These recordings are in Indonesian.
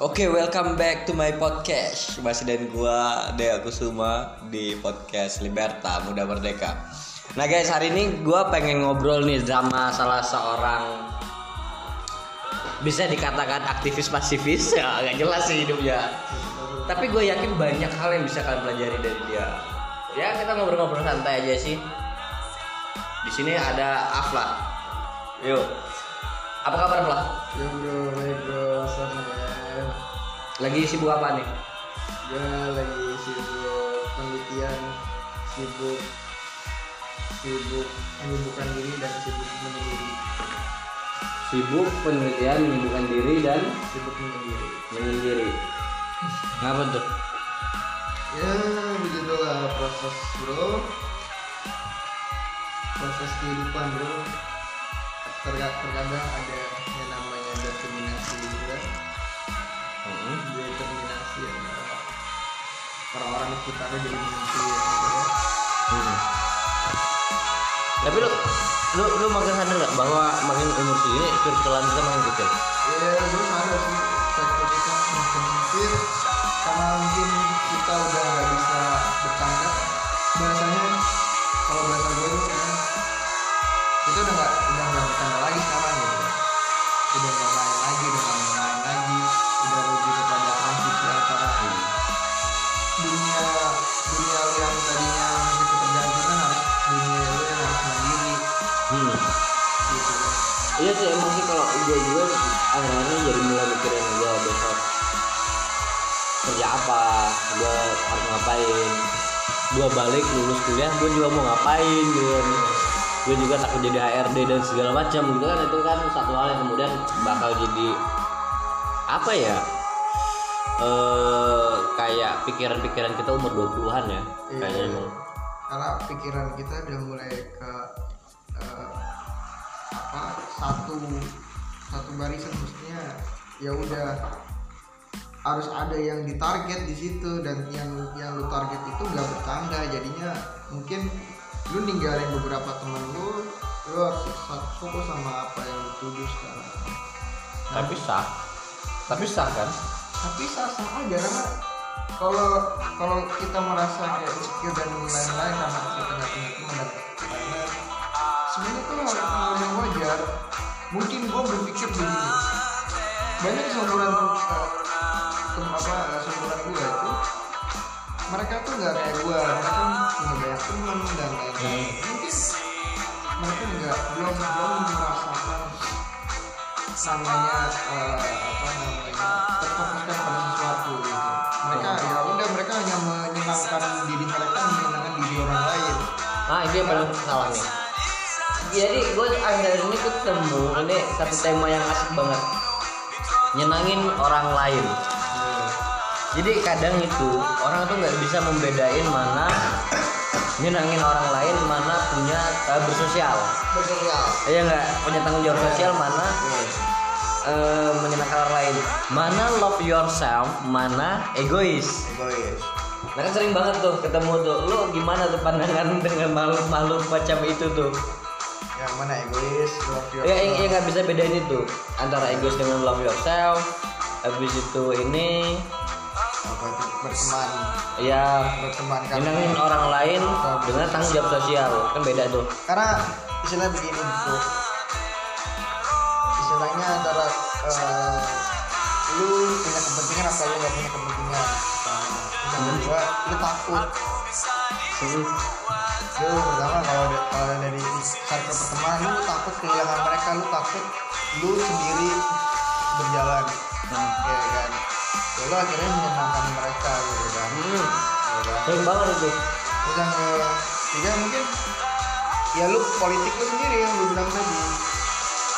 Oke, welcome back to my podcast. Masih dan gua Dea Kusuma di podcast Liberta Muda Merdeka. Nah guys, hari ini gua pengen ngobrol nih sama salah seorang bisa dikatakan aktivis pasifis ya jelas sih hidupnya. Tapi gue yakin banyak hal yang bisa kalian pelajari dari dia. Ya kita ngobrol-ngobrol santai aja sih. Di sini ada Afla. Yuk. Apa kabar Afla? Ya baik ya. Lagi sibuk apa nih? Gue lagi sibuk penelitian, sibuk sibuk menyibukkan diri dan sibuk menyendiri, Sibuk penelitian menyibukkan diri dan sibuk menyendiri. menyendiri. Ngapa tuh? Ya begitulah proses bro, proses kehidupan bro. Terkadang, terkadang ada yang namanya determinasi juga, determinasi adalah orang-orang sekitarnya jadi mimpi ya. Tapi lu lu lu makin sadar gak bahwa makin umur segini virtualan kita makin kecil? Ya, gue sadar sih sektor kita makin sempit karena mungkin kita udah nggak bisa bercanda. Bahasanya kalau bahasa gue tuh kan, kita udah nggak udah nggak bercanda lagi sekarang gitu. Udah nggak main lagi, udah nggak main antara dunia dunia lu yang tadinya masih ketergantungan harus dunia lu yang harus mandiri Hmm. gitu. Iya sih emang sih kalau gue juga akhirnya jadi mulai mikirin gue besok kerja apa, gue harus ngapain. Gue balik lulus kuliah, gue juga mau ngapain gitu. kan. Gue juga takut jadi HRD dan segala macam gitu kan itu kan satu hal yang kemudian bakal jadi apa ya? eh kayak pikiran-pikiran kita umur 20-an ya. Iya. Kayaknya emang. karena pikiran kita udah mulai ke eh, apa satu satu barisan maksudnya ya udah harus ada yang ditarget di situ dan yang yang lu target itu nggak bercanda jadinya mungkin lu ninggalin beberapa temen lu lu harus fokus sama apa yang lu tuju sekarang Tapi sah. Tapi sah kan? tapi sah-sah aja karena kalau kalau kita merasa kayak insecure dan lain-lain karena kita nggak punya teman dan lain-lain sebenarnya itu hal, yang wajar. Mungkin gue berpikir begini. Banyak seumuran uh, tem- apa seumuran gue itu mereka tuh nggak kayak gue mereka punya banyak teman dan lain-lain. Mungkin mereka nggak belum belum merasakan namanya eh, apa namanya terfokuskan pada sesuatu gitu. Mereka ya udah mereka hanya menyenangkan diri mereka menyenangkan diri orang lain. Nah itu yang paling salah nih. Jadi gue akhir-akhir ini ketemu ini satu tema yang asik banget. Nyenangin orang lain. Jadi kadang itu orang tuh nggak bisa membedain mana nyenangin orang lain, mana punya uh, bersosial. Bersosial. Iya nggak punya tanggung jawab sosial, mana eh, menyenangkan orang lain. Mana love yourself, mana egois. Egois. Nah kan sering banget tuh ketemu tuh Lu gimana tuh pandangan dengan makhluk-makhluk macam itu tuh Yang mana egois, love Ya yourself. yang, yang gak bisa bedain itu Antara egois dengan love yourself Habis itu ini apa itu berteman, Ya berteman karena Nyenangin orang lain dengan tanggung jawab sosial. Kan beda tuh. Karena istilah begini bro istilahnya antara eh, lu punya kepentingan atau lu nggak punya kepentingan? Yang kedua lu takut. Hmm. lu pertama kalau kalau dari circle pertemanan lu takut kehilangan mereka lu takut lu sendiri berjalan. Hmm. ya kan ya lu akhirnya menyenangkan mereka gitu kan. Hmm. ya kan? Sering banget itu. Terus yang ketiga mungkin ya lu politik lu sendiri yang lu bilang tadi.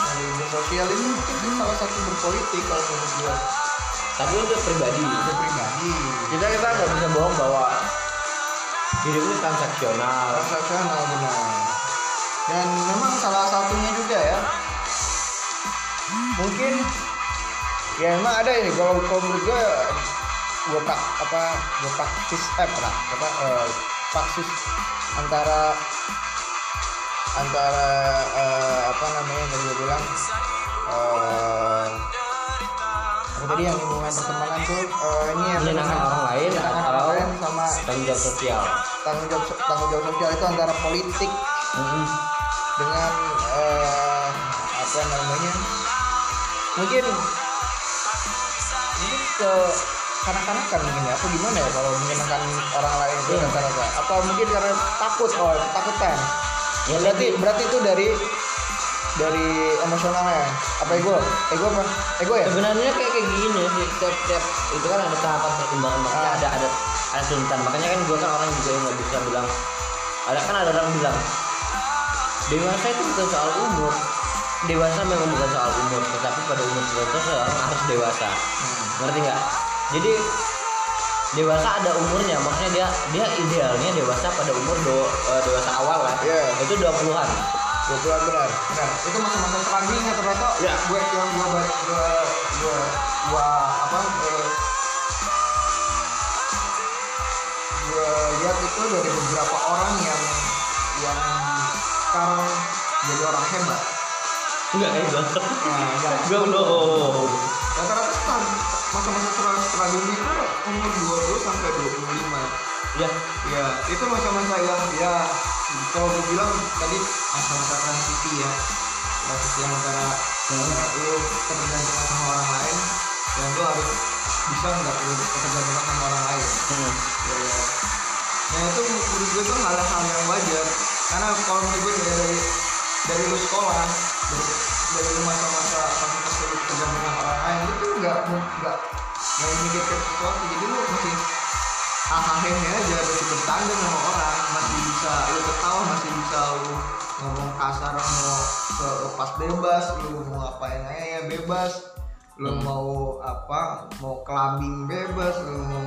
Dari bersosial ini mungkin itu salah satu berpolitik kalau menurut gua. Tapi untuk pribadi. Itu pribadi. Kita kita nggak bisa bohong bahwa Hidup ini transaksional. Transaksional benar. Dan memang salah satunya juga ya. Mungkin ya emang ada ini kalau kalau menurut gua gua pak apa gua praktis eh pra- apa eh, praksis antara antara eh, apa namanya yang tadi gue bilang eh, apa jadi yang hubungan pertemanan tuh eh, ini yang menyenangkan orang lain menyenangkan atau orang lain sama tanggung jawab sosial tanggung jawab tanggung jawab sosial itu antara politik Mm-mm. dengan eh, apa namanya mungkin ke kanak-kanakan mungkin ya apa gimana ya kalau menyenangkan orang lain itu Iya. rata-rata apa mungkin karena takut oh takutan Ya, berarti berarti itu dari dari emosionalnya apa ego? Ego apa? Ego ya? Sebenarnya kayak kayak gini sih tiap tiap itu kan ada tahapan perkembangan makanya Ah. ada ada ada tuntutan. Makanya kan gue kan orang juga yang nggak bisa bilang. Ada kan ada orang bilang dewasa itu bukan soal umur dewasa memang bukan soal umur tetapi pada umur tertentu seorang harus dewasa. Ngerti nggak? Jadi dewasa ada umurnya maksudnya dia dia idealnya dewasa pada umur do, eh, dewasa awal lah Iya. itu 20-an dua puluh benar. Benar. Itu masa-masa struggling ya ternyata Ya. gue yang gue gue gue gue apa eh, gue lihat itu dari beberapa orang yang yang sekarang jadi orang hebat enggak kayak ya, ya. gue belum rata-rata start masa-masa strugg- struggling itu umur 20 sampai 25 ya ya itu masa-masa yang ya kalau gue bilang tadi masa-masa transisi ya. Transisi yang antara lu ketergantungan sama orang lain dan lu harus bisa nggak perlu ketergantungan sama orang lain. Hmm. ya, ya. nah itu menurut gue tuh hal hal yang wajar. Karena kalau menurut gue dari dari, lu sekolah dari dari lu masa-masa masa lu ketergantungan orang lain itu nggak nggak nggak memikirkan sesuatu jadi lu masih hahaha aja masih bertanda sama orang masih bisa lu ketawa masih bisa lu ngomong kasar mau ke lepas bebas lu mau ngapain aja ya bebas lu Hmm. mau apa mau clubbing bebas lu mau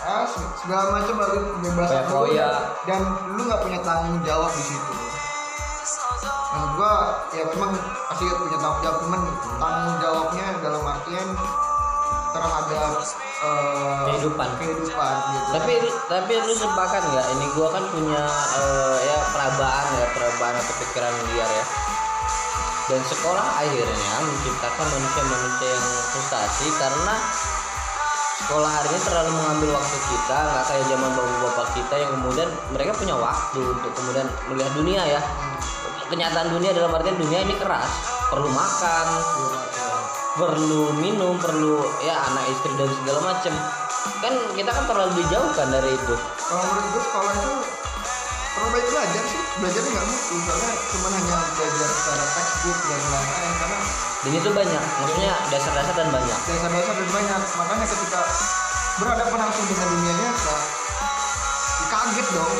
ah, se- segala macam lu bebas koya. dan lu nggak punya tanggung jawab di situ Maksud gua ya memang pasti punya tanggung jawab cuman tanggung jawabnya dalam artian terhadap eh, Kehidupan. kehidupan gitu. Tapi tapi lu sepakat nggak? Ini gua kan punya eh, ya perabaan ya perabaan atau pikiran liar ya. Dan sekolah akhirnya menciptakan manusia-manusia yang frustasi karena sekolah hari ini terlalu mengambil waktu kita nggak kayak zaman bapak-bapak kita yang kemudian mereka punya waktu untuk kemudian melihat dunia ya kenyataan dunia dalam artian dunia ini keras. Perlu makan perlu minum perlu ya anak istri dan segala macem. Kan kita kan terlalu dijauhkan dari itu. Kalau menurut gue sekolah itu terlalu baik belajar sih. Belajarnya nggak mutu soalnya cuma hanya belajar secara textbook dan lain-lain karena dan itu banyak maksudnya dasar-dasar dan banyak. Dasar-dasar dan banyak. Makanya ketika berhadapan langsung dengan dunia nyata kaget dong.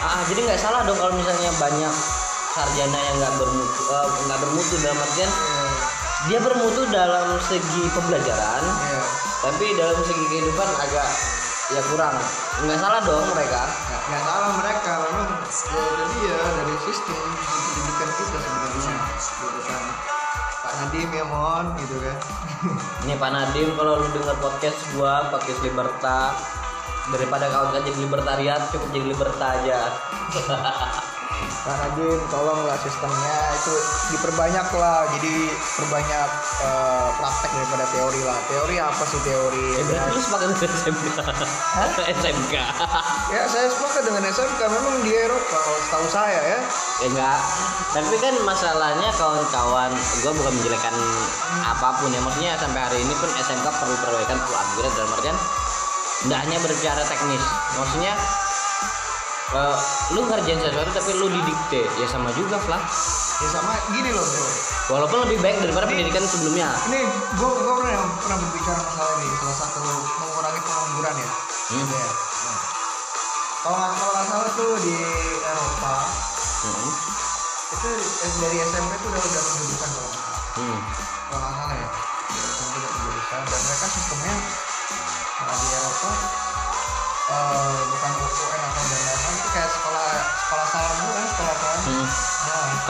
Ah jadi nggak salah dong kalau misalnya banyak sarjana yang nggak bermutu eh, nggak bermutu dalam artian Iya, dia bermutu dalam segi pembelajaran iya. tapi dalam segi kehidupan agak ya kurang. Nggak salah dong mereka. Nggak salah mereka memang ya jadi ya dari sistem pendidikan kita sebenarnya gitu kan. Pak Nadim ya mohon gitu kan. Ini Pak Nadim kalau lu dengar podcast gua pakai Liberta. Daripada kau jadi libertarian cukup jadi liberta aja Pak Nadim tolonglah sistemnya. Itu diperbanyak lah jadi perbanyak eh, praktek daripada teori lah. Teori apa sih teori? Ya berarti lu sepakat dengan SMK SMK ya saya sepakat dengan SMK memang di Eropa kalau setahu saya ya. Ya enggak. Tapi kan masalahnya kawan-kawan gua bukan menjelekkan apa pun ya. Maksudnya sampai hari ini pun SMK perlu perbaikan perlu upgrade dalam artian tidak hanya berbicara teknis. Maksudnya eh, lu ngerjain sesuatu tapi lu didikte ya sama juga lah ya sama gini loh bro walaupun lebih baik daripada pendidikan sebelumnya ini gue gue pernah pernah berbicara masalah ini salah satu mengurangi pengangguran ya Hmm. Gitu ya. Nah, kalau nggak kalau nggak salah tuh di Eropa Hmm. itu eh, dari SMP itu udah udah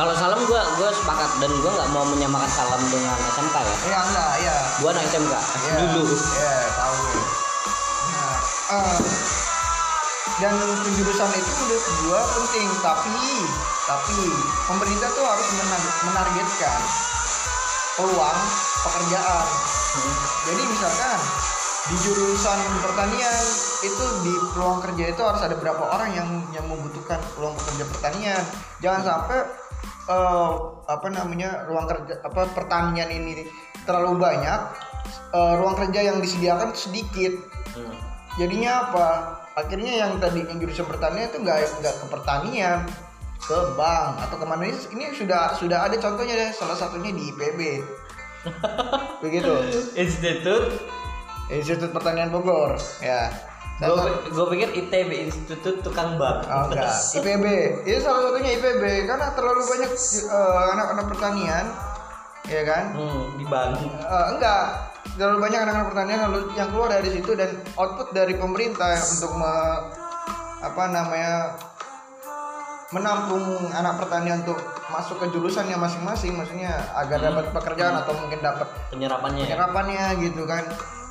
kalau salam gua gua sepakat dan gua nggak mau menyamakan salam dengan SMK ya. Ya enggak ya gua anak SMK Iya, dulu. Iya, tahu. Nah, eh, dan penjurusan itu menurut gua penting, tapi tapi pemerintah tuh harus menar- menargetkan peluang pekerjaan. Jadi misalkan di jurusan pertanian itu di peluang kerja itu harus ada berapa orang yang yang membutuhkan peluang pekerja pertanian. Jangan sampai eh, apa namanya ruang kerja apa pertanian ini terlalu banyak eh, ruang kerja yang disediakan sedikit. Hmm. jadinya apa? Akhirnya yang tadi yang jurusan pertanian itu nggak nggak ke pertanian ke bank atau ke mana. Ini, ini sudah sudah ada contohnya deh salah satunya di IPB begitu. Institut? Institut Pertanian Bogor ya gue pikir ITB Institut Tukang Bak. Oh enggak, IPB. Itu salah satunya IPB karena terlalu banyak eh, anak-anak pertanian, ya kan? hmm, di Eh, enggak, terlalu banyak anak-anak pertanian lalu yang keluar dari situ dan output dari pemerintah untuk me- apa namanya menampung anak pertanian untuk masuk ke jurusannya masing-masing, maksudnya agar dapat pekerjaan atau mungkin dapat penyerapannya ya? penyerapannya gitu kan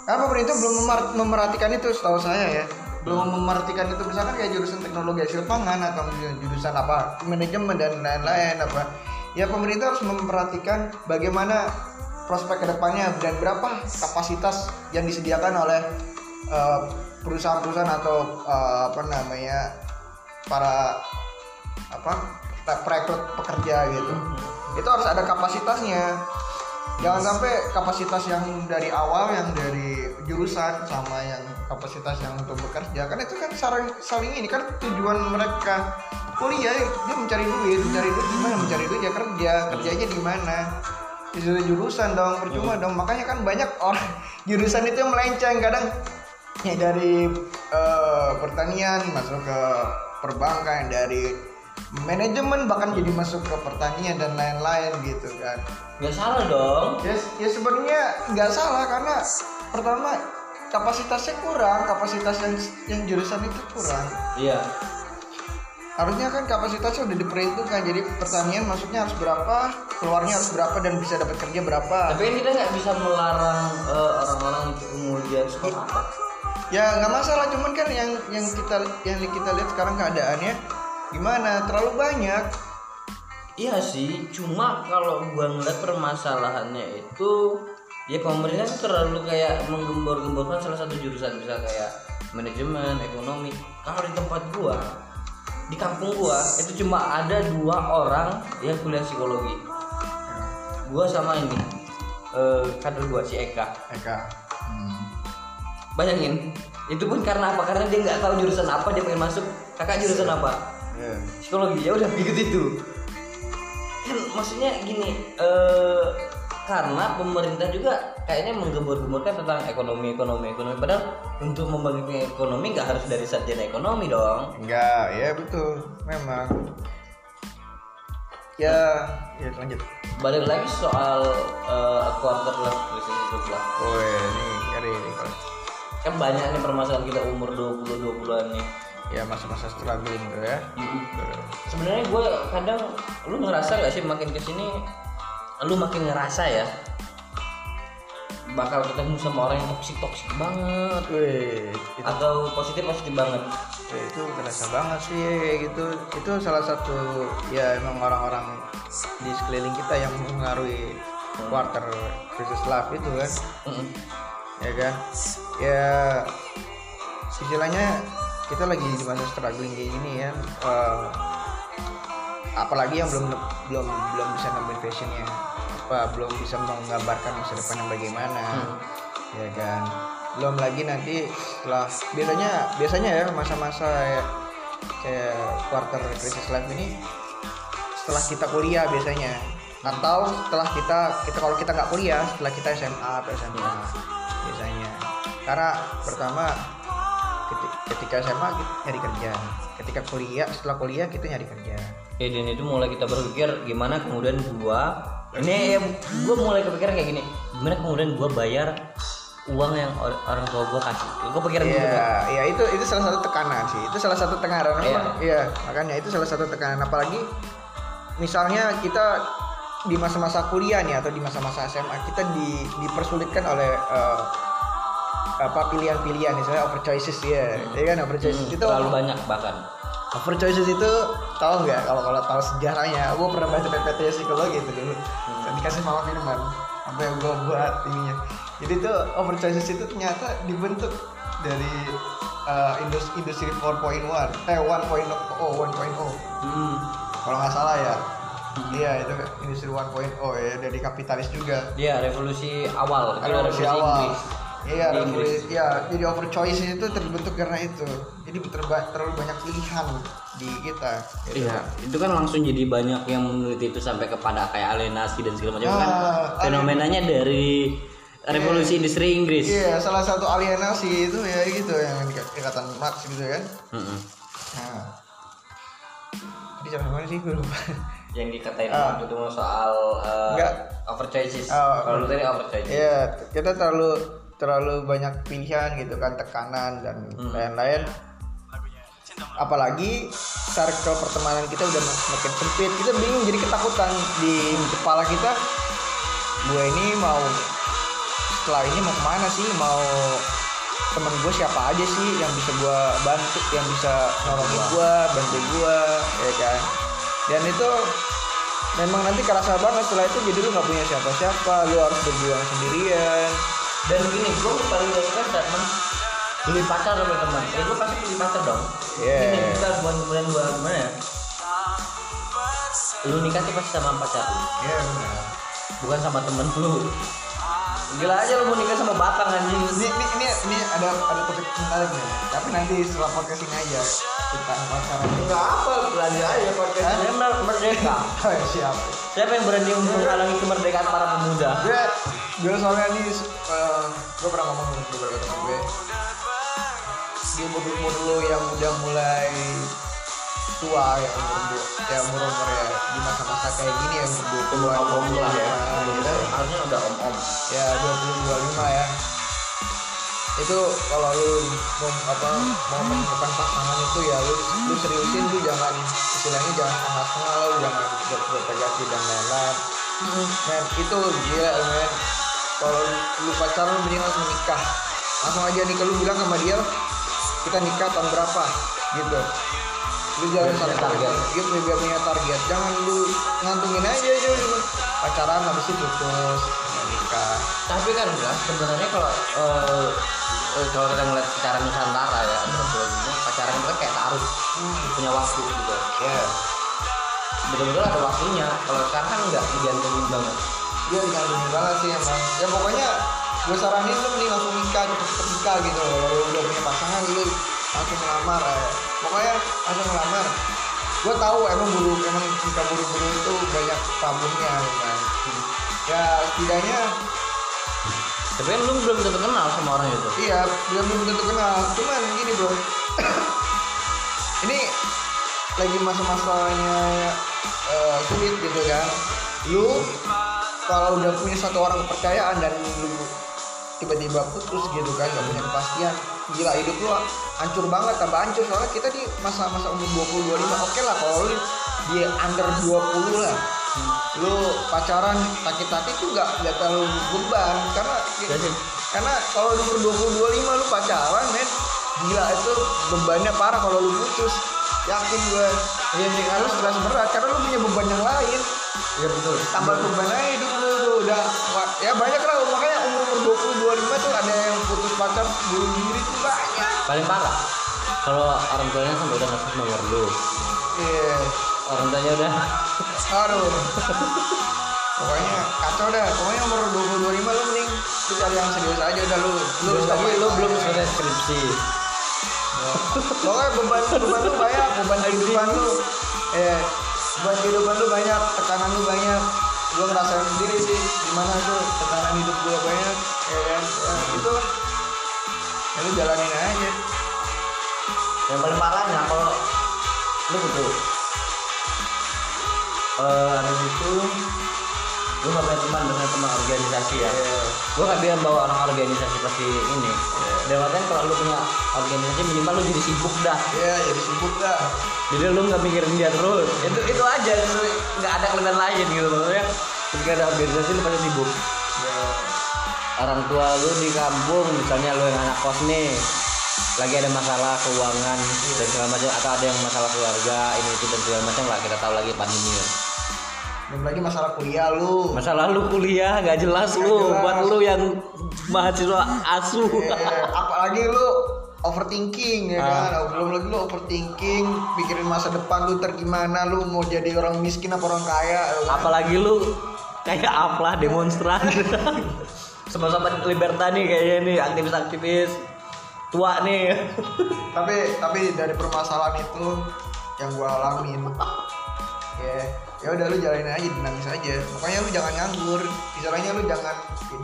karena pemerintah belum memerhatikan itu setahu saya ya. Belum memerhatikan itu misalkan kayak jurusan teknologi hasil pangan atau jurusan apa manajemen dan lain-lain apa. Ya pemerintah harus memperhatikan bagaimana prospek ke depannya dan berapa kapasitas yang disediakan oleh eh, perusahaan-perusahaan atau eh, apa namanya para apa perekrut pekerja gitu. Itu harus ada kapasitasnya jangan sampai kapasitas yang dari awal yang dari jurusan sama yang kapasitas yang untuk bekerja. Karena itu kan saling saling ini kan tujuan mereka kuliah dia mencari duit mencari duit gimana? Mencari duit ya kerja kerjanya di mana? Sudah jurusan dong percuma dong. Makanya kan banyak orang jurusan itu yang melenceng. Kadang ya dari eh, pertanian masuk ke perbankan dari manajemen bahkan jadi masuk ke pertanian dan lain-lain gitu kan. Nggak salah dong. Ya, ya sebenarnya nggak salah karena pertama kapasitasnya kurang kapasitas yang yang jurusan itu kurang. Iya. Harusnya kan kapasitasnya udah diperhitungkan jadi pertanian masuknya harus berapa keluarnya harus berapa dan bisa dapat kerja berapa. Tapi kan kita nggak bisa melarang eh, orang-orang untuk kemudian sekolah. Apa ya nggak masalah cuman kan yang yang kita yang kita lihat sekarang keadaannya gimana terlalu banyak Iya sih, cuma kalau gua ngeliat permasalahannya itu ya pemerintah terlalu kayak menggembor-gemborkan salah satu jurusan bisa kayak manajemen, ekonomi. Kalau di tempat gua, di kampung gua itu cuma ada dua orang yang kuliah psikologi. Gua sama ini eh kader gua si Eka. Eka Bayangin, itu pun karena apa? Karena dia nggak tahu jurusan apa dia pengen masuk. Kakak jurusan apa? Ya psikologi ya udah ikut itu. Kan maksudnya gini eh karena pemerintah juga kayaknya menggembur-gemburkan tentang ekonomi ekonomi ekonomi. Padahal untuk membangkitkan ekonomi nggak harus dari sarjana ekonomi dong. Enggak ya betul. Memang. Ya ya lanjut. Balik lagi soal eh, quarter life crisis itu lah oh ini ngeri ini. Kan banyak nih permasalahan kita umur 20 20-an nih ya masa-masa struggling tuh ya. Sebenarnya gue kadang lu ngerasa gak sih makin ke sini lu makin ngerasa ya bakal ketemu sama orang yang toksik toksik banget. Wih, itu, atau positif positif banget. Ya, itu terasa banget sih kayak gitu. Itu salah satu ya emang orang-orang di sekeliling kita yang mengaruhi quarter crisis life itu kan. Mm-mm. ya kan. Ya istilahnya kita lagi di masa struggling kayak gini ya. Eh, apalagi yang belum belum belum bisa nemuin fashionnya. Apa belum bisa menggambarkan masa depannya bagaimana. Ya kan? Belum lagi nanti setelah biasanya biasanya ya masa-masa ya, kayak quarter crisis life ini setelah kita kuliah biasanya. Atau setelah kita kita kalau kita nggak kuliah setelah kita SMA atau SMA biasanya. Karena pertama ketika SMA kita nyari kerja ketika kuliah setelah kuliah kita nyari kerja ya dan itu mulai kita berpikir gimana kemudian gua ini ya gua mulai kepikiran kayak gini gimana kemudian gua bayar uang yang or- orang tua gua kasih gua pikiran gitu kan Iya, ya itu itu salah satu tekanan sih. Itu salah satu tekanan. Iya. Memang, Iya, makanya itu salah satu tekanan. Apalagi misalnya kita di masa-masa kuliah nih atau di masa-masa SMA kita di, dipersulitkan oleh eh, apa pilihan-pilihan misalnya over choices ya, ya kan over choices Hmm, itu terlalu banyak bahkan. Over choices itu tahu nggak kalau kalau tahu sejarahnya? Gue pernah baca PPT psikologi itu dulu. Hmm. dikasih sama Firman apa yang gue buat ininya. Jadi tuh overchoices itu ternyata dibentuk dari uh, industri industri 4.1 eh 1.0 oh 1.0 Hmm. kalau nggak salah ya. Iya itu industri 1.0 ya dari kapitalis juga. Iya, revolusi awal. Itu revolusi awal. Inggris. Iya Di Inggris. ya jadi overchoice itu terbentuk karena itu jadi terba- terlalu banyak pilihan di kita gitu. Iya, itu kan langsung jadi banyak yang meneliti itu sampai kepada kayak alienasi dan segala macam Ah, kan. Fenomenanya dari revolusi industri Inggris. Iya, salah satu alienasi itu ya gitu yang di- ikatan Marx gitu kan. Mm-mm. Nah. Jadi mana sih gue lupa. Yang dikatain Ah. Itu soal uh, Enggak. overchoices. Ah, Kalau lu tadi overchoices. Iya, kita terlalu terlalu banyak pilihan gitu kan, tekanan dan Hmm. lain-lain. Apalagi circle pertemanan kita udah makin sempit, kita bingung jadi ketakutan di kepala kita. Gue ini mau setelah ini mau ke mana sih? Mau temen gue siapa aja sih yang bisa gue bantu, yang bisa nolongin gue, bantu gue, ya kan? Dan itu memang nanti kerasa banget setelah itu jadi lu nggak punya siapa-siapa, lu harus berjuang sendirian. Dan gini, gue paling gak suka statement beli pacar sama teman. Ya gue pasti beli pacar dong. Iya. Ini kita buat kemudian gue gimana ya? Lu nikah tuh pasti sama pacar lu, benar. bukan sama temen lu. Gila aja lu mau nikah sama batang anjing. Ini, ini, ini, ini ada ada topik menarik nih. Tapi nanti setelah podcast ini aja kita pacaran. Enggak apa, belajar aja podcast ini mer- merdeka. Siap. Siapa yang berani menghalangi kemerdekaan para pemuda? Gue, gue soalnya nih, eh, gue pernah ngomong sama beberapa teman gue. Di umur umur lu yang udah mulai tua ya umur umur ya umur umur ya di masa-masa kayak gini ya umur dua puluh an Om lah ya. gitu. Harusnya udah om-om. ya 20 25 ya itu kalau lu mau apa mau menemukan pasangan itu ya lu lu seriusin lu jangan istilahnya jangan setengah-setengah lu jangan bertegati dan lain-lain men itu gila men kalau lu pacaran mending langsung nikah. Langsung aja nikah lu bilang sama dia kita nikah tahun berapa? Gitu. Lu jangan punya target. gitu biar punya target. Jangan lu ngantungin aja aja lu pacaran habis itu putus. Nikah. Tapi kan enggak, sebenarnya kalau eh, eh, kalau kita ngeliat secara Nusantara ya, antropologinya pacaran itu kan kayak taruh punya waktu gitu. ya Betul-betul ada waktunya. Kalau sekarang kan enggak digantungin banget. Dia digantungin banget sih emang. Ya pokoknya gue saranin lu mending langsung nikah cepet-cepet nikah gitu kalau lu udah punya pasangan lu langsung melamar ya. pokoknya langsung melamar gue tahu emang buru emang nikah buru-buru itu banyak problemnya kan. Ya setidaknya Tapi kan lu belum tentu kenal sama orang itu. iya belum belum tentu kenal. Cuman gini bro. Ini lagi masa-masanya eh, sulit gitu kan. Lu kalau udah punya satu orang kepercayaan dan lu tiba-tiba putus gitu kan gak punya kepastian gila hidup lu hancur banget tambah hancur. Soalnya kita di masa-masa umur 20 25 oke lah kalau lu di under 20 lah. Lu pacaran sakit-sakit tuh gak, gak terlalu beban karena Ya sih. karena kalau di umur 20 25 lu pacaran men gila itu bebannya parah kalau lu putus. Yakin gue Iya sih, lu stres berat karena lu punya beban yang lain Iya betul. tambah beban. Aja hidup lu tuh udah ya banyak lah. Makanya umur umur 20 25 tuh ada yang putus pacar bunuh diri tuh banyak. Paling parah. Kalau orang tuanya sampai udah ngasih nomor lu, iya. Orang tuanya udah. Aduh. Pokoknya kacau dah. Pokoknya umur 20 25 lu mending lu cari yang serius aja udah lu lu lagi lu belum selesai skripsi. Pokoknya beban beban lu banyak, beban kehidupan lu. Eh, beban kehidupan lu banyak, tekanan lu banyak. Gue ngerasain sendiri sih gimana tuh tekanan hidup gue banyak, ya kan? Ya, itu ya lu jalanin aja. Yang paling parahnya kalau lu butuh eh habis itu lu gak punya teman dengan teman organisasi ya Iya. Gue gak bilang bawa orang organisasi pasti ini. Dan artian kalau lu punya organisasi minimal lu jadi sibuk dah. Iya, jadi sibuk dah. jadi lu nggak mikirin dia terus. Itu itu aja nggak ada kelihatan lain gitu maksudnya. Ketika ada organisasi lu pasti sibuk. Ya, orang tua lu di kampung misalnya lu yang anak kos nih lagi ada masalah keuangan dan segala macam atau ada yang masalah keluarga ini itu dan segala macam lah kita tahu lagi pandemi. Belum lagi masalah kuliah lu Masalah lu kuliah nggak jelas Nggak lu jelas. buat lu yang mahasiswa asuh. Eh, apalagi lu overthinking ya Ah. kan belum lagi lu overthinking pikirin masa depan lu ntar gimana lu mau jadi orang miskin apa orang kaya ya kan? Apalagi lu kayak apalah demonstran. Sama-sama liberta nih kayaknya nih aktivis-aktivis tua nih. tapi tapi dari permasalahan itu yang gua alamin ya ya udah lu jalanin aja nangis aja. Pokoknya lu jangan nganggur. Istilahnya lu jangan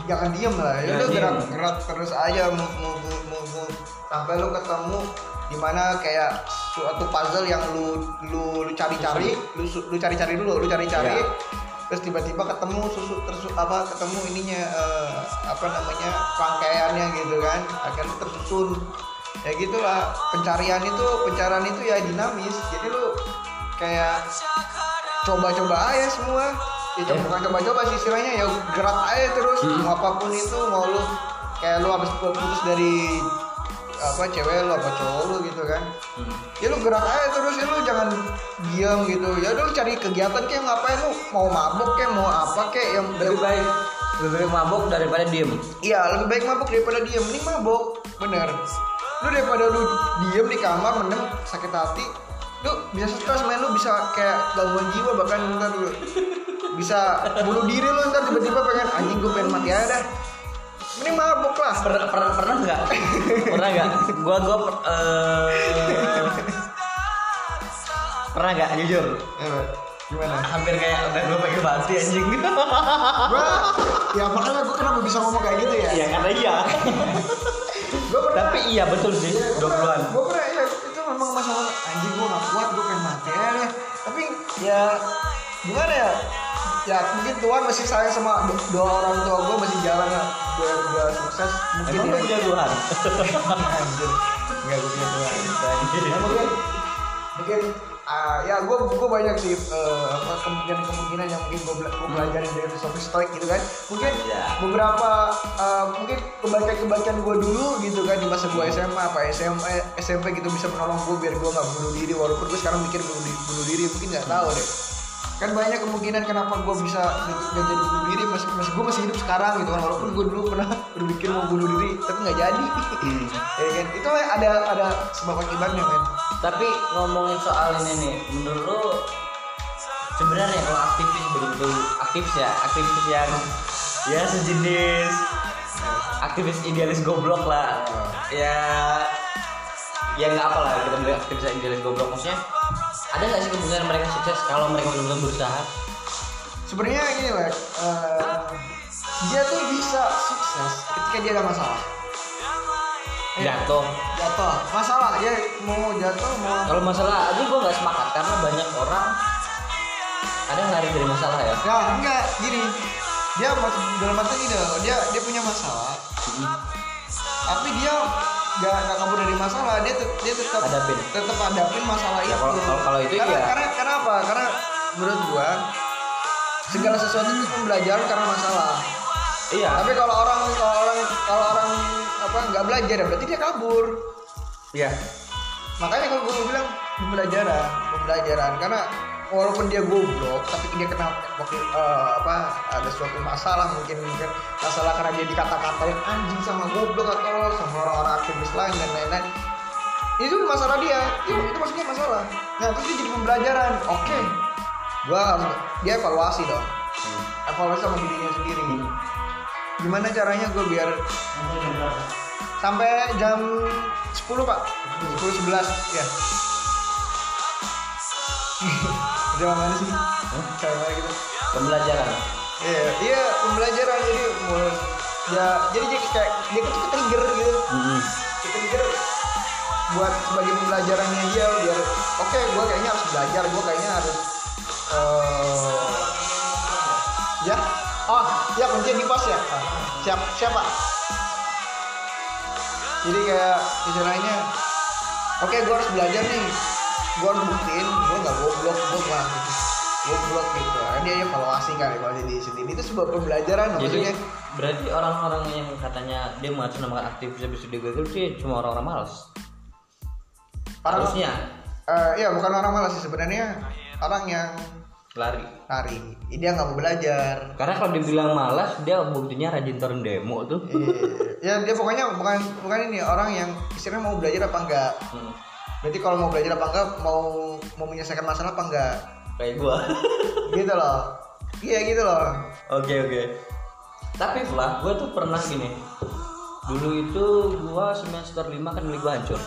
jangan diem lah. Ya udah gerak gerak terus aja move move move, sampai lu ketemu di mana kayak suatu puzzle yang lu lu lu cari-cari lu lu cari-cari dulu lu cari-cari. Ya. terus tiba-tiba ketemu susu tersu apa ketemu ininya eh, apa namanya rangkaiannya gitu kan. Akhirnya tersusun. Ya gitulah pencarian itu pencarian itu ya dinamis. Jadi lu kayak coba-coba aja semua. Ya coba, Eh. bukan coba-coba sih istilahnya ya gerak aja terus. Hmm. mau apa pun itu mau lu kayak lu habis putus dari apa cewek lu apa cowok lu gitu kan. Ya lu gerak aja terus ya lu jangan diam gitu. Ya lu cari kegiatan kayak ngapain lu? Mau mabuk kayak mau apa kayak yang Lebih baik lebih baik mabuk daripada diem. Iya lebih baik mabuk daripada diem. Mending mabuk Bener. Lu daripada lu diem di kamar mendem sakit hati Lu bisa stres main lu bisa kayak gangguan jiwa bahkan ntar lu Bisa bunuh diri lu ntar tiba-tiba pengen anjing gue pengen mati aja dah Mending mabuk lah Pernah pernah pernah nggak? pernah nggak? Gua gua per- eh, pernah nggak jujur? Ya, Pak. Gimana? Hampir kayak udah gua pengen mati anjing. Gua Ya makanya gue kenapa bisa ngomong kayak gitu ya Iya karena iya. Gue pernah Tapi iya betul sih 20-an. gue pernah ya itu memang masalah gue gak kuat gue pengen mati aja deh. tapi ya gimana ya? Ya mungkin Tuhan masih sayang sama dua orang tua gue masih jalan lah biar gue sukses. Mungkin Emang ya punya Tuhan? anjir. Nggak gue punya Tuhan. Ya, mungkin mungkin ah, ya gue gue banyak sih eh, apa kemungkinan kemungkinan yang mungkin gue bela- gue pelajarin dari filosofi stoik gitu kan. Mungkin Ya. beberapa eh, mungkin kebaikan kebaikan gue dulu gitu kan di masa gue SMA apa SMA SMP gitu bisa menolong gue biar gue nggak bunuh diri. Walaupun gue sekarang mikir bunuh diri, bunuh diri mungkin nggak tahu deh. Kan banyak kemungkinan kenapa gue bisa gak jadi bunuh diri. Masih masih gue masih hidup sekarang gitu kan. Walaupun gue dulu pernah berpikir mau bunuh diri tapi nggak jadi. Ya kan? Itu ada ada sebab akibatnya men Tapi ngomongin soal ini nih, menurut lu sebenarnya kalau aktivis betul-betul aktivis ya, aktivis yang ya sejenis aktivis idealis goblok lah. Ya ya nggak apa lah kita bilang aktivis idealis goblok maksudnya ada nggak sih kemungkinan mereka sukses kalau mereka benar-benar berusaha? sebenarnya gini lah eh, dia tuh bisa sukses ketika dia ada masalah Jatuh. jatuh masalah dia mau jatuh mau Kalau masalah aja gue nggak sepakat karena banyak orang ada yang lari dari masalah ya. ya enggak gini dia dalam arti gini loh, dia dia punya masalah tapi dia nggak nggak kabur dari masalah dia tet- dia tetap Hadapin. tetap hadapin masalah Ya, itu kalau- kalau- kalau itu karena, iya. karena karena apa karena menurut gua segala sesuatu itu pembelajaran karena masalah Iya. tapi kalau orang kalau orang kalau orang apa nggak belajar ya berarti dia kabur. Iya. makanya kalau gue bilang pembelajaran pembelajaran. Karena walaupun dia goblok tapi dia kena waktu eh, apa ada suatu masalah mungkin mungkin masalah karena dia dikata-katain anjing sama goblok atau sama orang-orang aktivis lain dan lain-lain. Itu masalah dia. Itu, itu maksudnya masalah. Nah terus dia jadi pembelajaran. Oke. Gua harus dia evaluasi dong. Evaluasi sama dirinya sendiri gimana caranya gue biar sampai jam 10 pak? 10 11 ya. Udah mana sih? Mana gitu? Pembelajaran. iya iya pembelajaran. Jadi mulai ya jadi dia kayak dia tuh ke trigger gitu. Mm-mm. ke trigger buat sebagai pembelajarannya dia biar oke gue kayaknya harus belajar gue kayaknya harus eh ya oh ya kuncinya di pos ya? Ah, siap siapa jadi kayak istilahnya oke gue harus belajar nih. Gue harus buktiin gue nggak goblok gue nggak goblok gitu. Kan dia evaluasi kan evaluasi diri sendiri itu sebuah pembelajaran Jadi maksudnya. berarti orang-orang yang katanya dia mengatasnamakan aktivis habis itu dia gagal sih cuma orang-orang malas. Harusnya. Eh, iya bukan orang malas sih sebenarnya orang yang lari. Lari. Dia nggak mau belajar. Karena kalau dibilang malas dia buktinya rajin turun demo tuh. Iya, ya dia pokoknya bukan bukan ini orang yang istilahnya mau belajar apa enggak. Hmm, berarti kalau mau belajar apa enggak mau mau menyelesaikan masalah apa enggak? Kayak gua. Gitu loh. Iya gitu loh. Oke oke. Tapi Flah gua tuh pernah gini. Dulu itu gua semester 5 kan milik gua hancur.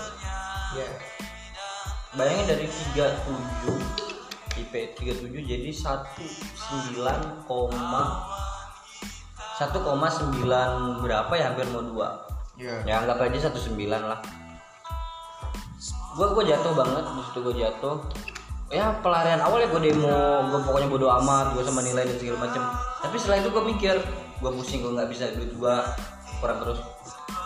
Iya. bayangin dari 37 IP 37 jadi 19, koma 1,9 berapa ya? Hampir mau 2 Iya. ya anggap aja 19 lah. Gua gua jatuh banget di situ gua jatuh. Ya pelarian awal ya gua demo gua pokoknya bodo amat gua sama nilai dan segala macem. Tapi setelah itu gua mikir gua pusing gua nggak bisa duit gua kurang terus.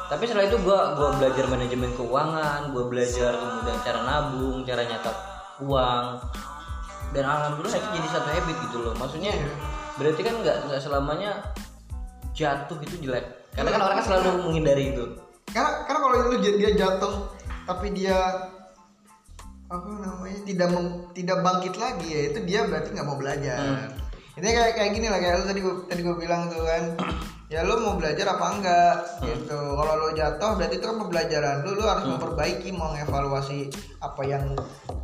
Tapi setelah itu gua gua belajar manajemen keuangan gua belajar kemudian cara nabung cara nyatat uang dan alhamdulillah itu jadi satu habit gitu loh. Maksudnya berarti kan nggak nggak selamanya jatuh itu jelek. Karena kan orang kan selalu menghindari itu. Karena karena kalau itu dia, dia jatuh tapi dia apa namanya tidak mem- tidak bangkit lagi ya itu dia berarti nggak mau belajar. Ini kayak kayak gini lah kayak lu tadi gua, tadi gue bilang tuh kan ya lu mau belajar apa enggak? Gitu. Kalau lu jatuh berarti itu kan pembelajaran lu. Lu harus memperbaiki mau mengevaluasi apa yang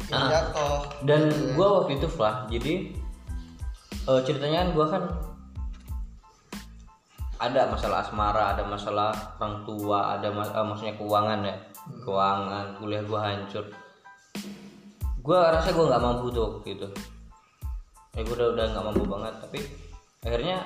yang Ah. jatuh. Dan gua waktu itu lah jadi eh, ceritanya kan gua kan ada masalah asmara ada masalah orang tua ada mas- eh, maksudnya keuangan ya. Keuangan kuliah gua hancur. Gua rasa gua nggak mampu tuh gitu. Ya gua udah udah nggak mampu banget tapi akhirnya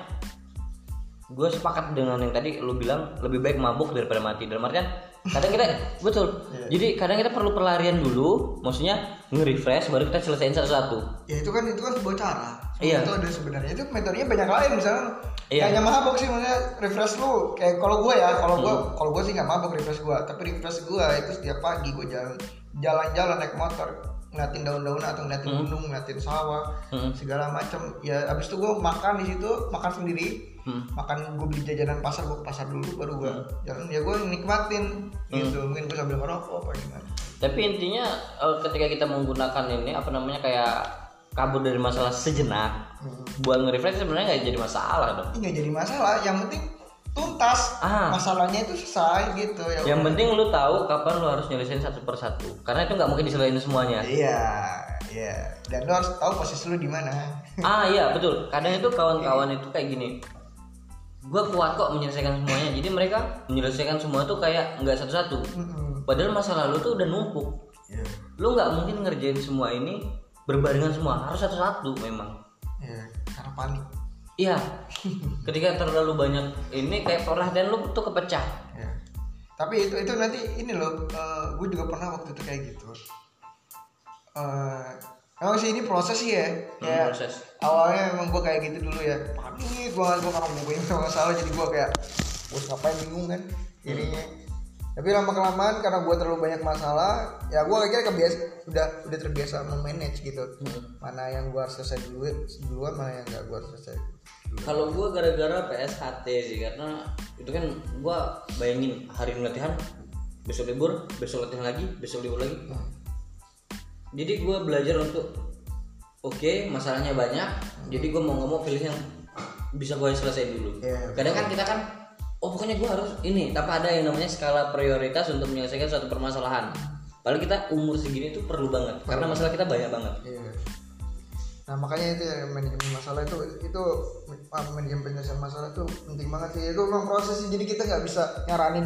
gue sepakat dengan yang tadi lu bilang lebih baik mabuk daripada mati. Dalam artian kadang kita betul. Jadi kadang kita perlu pelarian dulu maksudnya nge-refresh baru kita selesaiin satu-satu ya itu kan itu kan sebuah cara. Iya. itu ada sebenarnya. Itu metodenya banyak lain misalnya Iya. kayaknya mabok sih maksudnya refresh lu. Kayak kalau gue ya kalau gue kalau gue sih nggak mabok refresh gue tapi refresh gue itu setiap pagi gue jalan jalan-jalan naik motor ngeliatin daun-daun atau ngeliatin gunung ngeliatin sawah Hmm. segala macam ya abis itu gue makan di situ makan sendiri Hmm. makan gue beli jajanan pasar gue ke pasar dulu baru gue jalan. Ya gue nikmatin gitu. Mungkin gue sambil ngerokok apa gimana. Tapi intinya eh, ketika kita menggunakan ini apa namanya kayak kabur dari masalah sejenak buat nge-refresh sebenarnya nggak jadi masalah dong. Nggak jadi masalah yang penting tuntas. Ah. masalahnya itu selesai gitu. Ya yang penting lu tahu kapan lu harus nyelesain satu persatu. Karena itu nggak mungkin diselesain semuanya. Iya iya. Dan lo harus tahu posisi lu di mana. Ah iya betul. Kadang itu kawan-kawan itu kayak gini gue kuat kok menyelesaikan semuanya. Jadi mereka menyelesaikan semua tuh kayak nggak satu-satu. Padahal masa lalu tuh udah numpuk. Iya. lu nggak mungkin ngerjain semua ini berbarengan semua. Harus satu-satu memang. Iya, karena panik. Iya. Ketika terlalu banyak ini kayak perhatian lu tuh kepecah. Iya. tapi itu itu nanti ini loh gue juga pernah waktu itu kayak gitu. Eh, emang sih ini proses sih ya. Kayak proses. awalnya emang gue kayak gitu dulu ya. Panik banget gue karena gue punya masalah jadi gue kayak bos ngapain? Bingung kan jadinya. Tapi lama kelamaan karena gue terlalu banyak masalah ya gue akhirnya kebiasa udah udah terbiasa memanage gitu. Mana yang gue harus selesai dulu duluan mana yang gak gue harus selesai kalau gue gara-gara PSHT sih karena itu kan gue bayangin hari ini latihan besok libur besok latihan lagi besok libur lagi jadi gue belajar untuk oke masalahnya banyak jadi gue mau ngomong pilih yang bisa gue selesai dulu Iya. kadang kan kita kan oh pokoknya gue harus ini tapi ada yang namanya skala prioritas untuk menyelesaikan suatu permasalahan Padahal kita umur segini tuh perlu banget karena masalah kita banyak banget Iya. Nah makanya itu ya manajemen masalah itu itu ah, manajemen penyelesaian masalah itu penting banget sih. Itu memang proses sih. Jadi kita nggak bisa nyaranin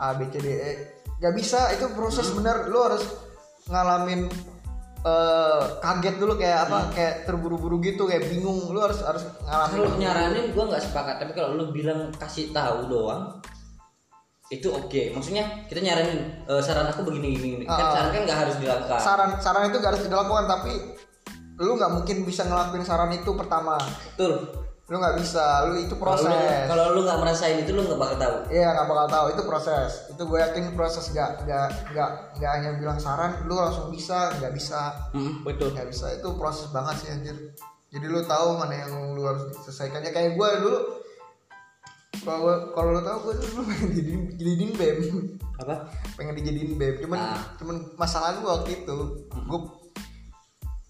A B C D E. Gak bisa. Itu proses bener. Lu harus ngalamin eh, kaget dulu kayak apa? Kayak terburu-buru gitu. Kayak bingung. Lu harus harus ngalamin. kalau nyaranin gue nggak sepakat tapi kalau lu bilang kasih tahu doang itu oke maksudnya kita nyaranin "Eh, saran aku begini gini, gini. kan Ah. saran kan nggak harus dilakukan Saran saran itu gak harus dilakukan tapi lu nggak mungkin bisa ngelakuin saran itu pertama. betul Lu nggak bisa. Lu itu proses. lu kalau lu nggak merasain itu lu nggak bakal tahu Iya nggak bakal tahu itu proses. Itu gue yakin proses gak gak gak gak hanya bilang saran, lu langsung bisa nggak bisa Hmm, betul nggak bisa itu proses banget sih anjir. Jadi lu tahu mana yang lu harus diselesaikan. Ya kayak gue dulu kalau kalau lo tau gue dulu pengen dijadiin dijadiin bem apa pengen dijadiin bem cuman Ah. cuman masalah gue waktu itu gue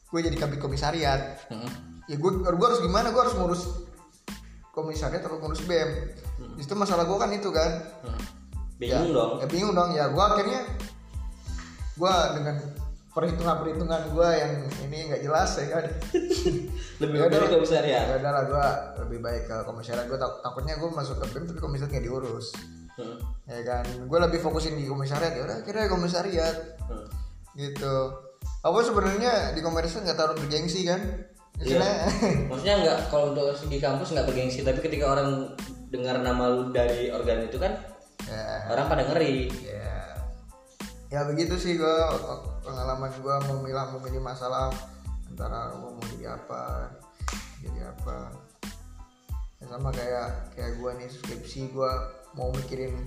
gue jadi kabit komisariat Heeh. Ya gue gue harus gimana? Gue harus ngurus komisariat atau ngurus bem itu masalah gue kan itu kan. Heeh. bingung ya, dong. Ya bingung dong. Ya gue akhirnya gue dengan perhitungan perhitungan gue yang ini nggak jelas ya kan. Lebih Ya dari udah. komisariat ya udah lah gue lebih baik ke komisariat gue takutnya gue masuk ke bem tapi komisariat nggak diurus. Heeh. ya kan. Gue lebih fokusin di komisariat. Ya udah akhirnya komisariat. Heeh. gitu. Apa sebenarnya di komisariat nggak terlalu bergengsi kan Iya. Maksudnya nggak kalau untuk di kampus nggak bergengsi tapi ketika orang dengar nama lu dari organ itu kan ya. orang pada ngeri. Ya ya begitu sih gue pengalaman gue memilah memilih masalah antara mau jadi apa jadi apa. Ya sama kayak kayak gue nih skripsi gue mau mikirin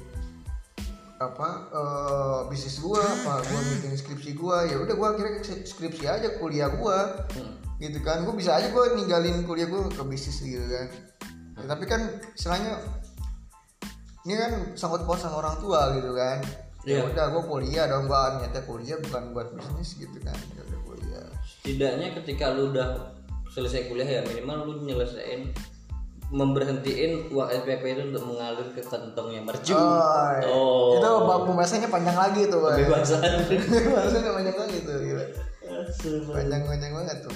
apa eh, bisnis gue apa gue mikirin skripsi gue ya udah gue akhirnya skripsi aja kuliah gue Hmm. Gitu kan gue bisa aja gue ninggalin kuliah gue ke bisnis gitu kan Ya, tapi kan istilahnya ini kan sangkut paut sama orang tua gitu kan ya Iya. udah gue kuliah dong gue niatnya kuliah bukan buat bisnis gitu kan ya udah kuliah setidaknya ketika lu udah selesai kuliah ya minimal lu nyelesain memberhentiin uang SPP itu untuk mengalir ke kantongnya mercu oh, iya. Oh. itu pembahasannya panjang lagi tuh Bang. kebebasan pembahasannya panjang lagi tuh gila panjang panjang banget tuh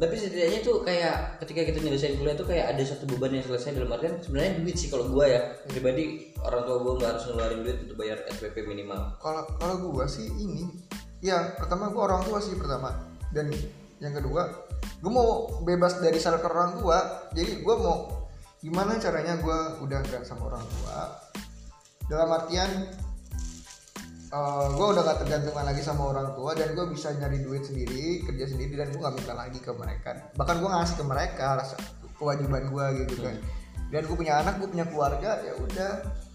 tapi setidaknya tuh kayak ketika kita nyelesain kuliah tuh kayak ada satu beban yang selesai dalam artian sebenarnya duit sih kalau gua ya. Pribadi orang tua gua nggak harus ngeluarin duit untuk bayar SPP minimal. Kalau kalau gua sih ini ya pertama gua orang tua sih pertama. Dan yang kedua gua mau bebas dari syarat orang tua. Jadi gua mau gimana caranya gua udah gak sama orang tua. Dalam artian eh, gua udah gak tergantungan lagi sama orang tua dan gua bisa nyari duit sendiri kerja sendiri dan gua nggak minta lagi ke mereka. Bahkan gua ngasih ke mereka rasa kewajiban gua gitu kan. Dan gue punya anak gue punya keluarga ya udah.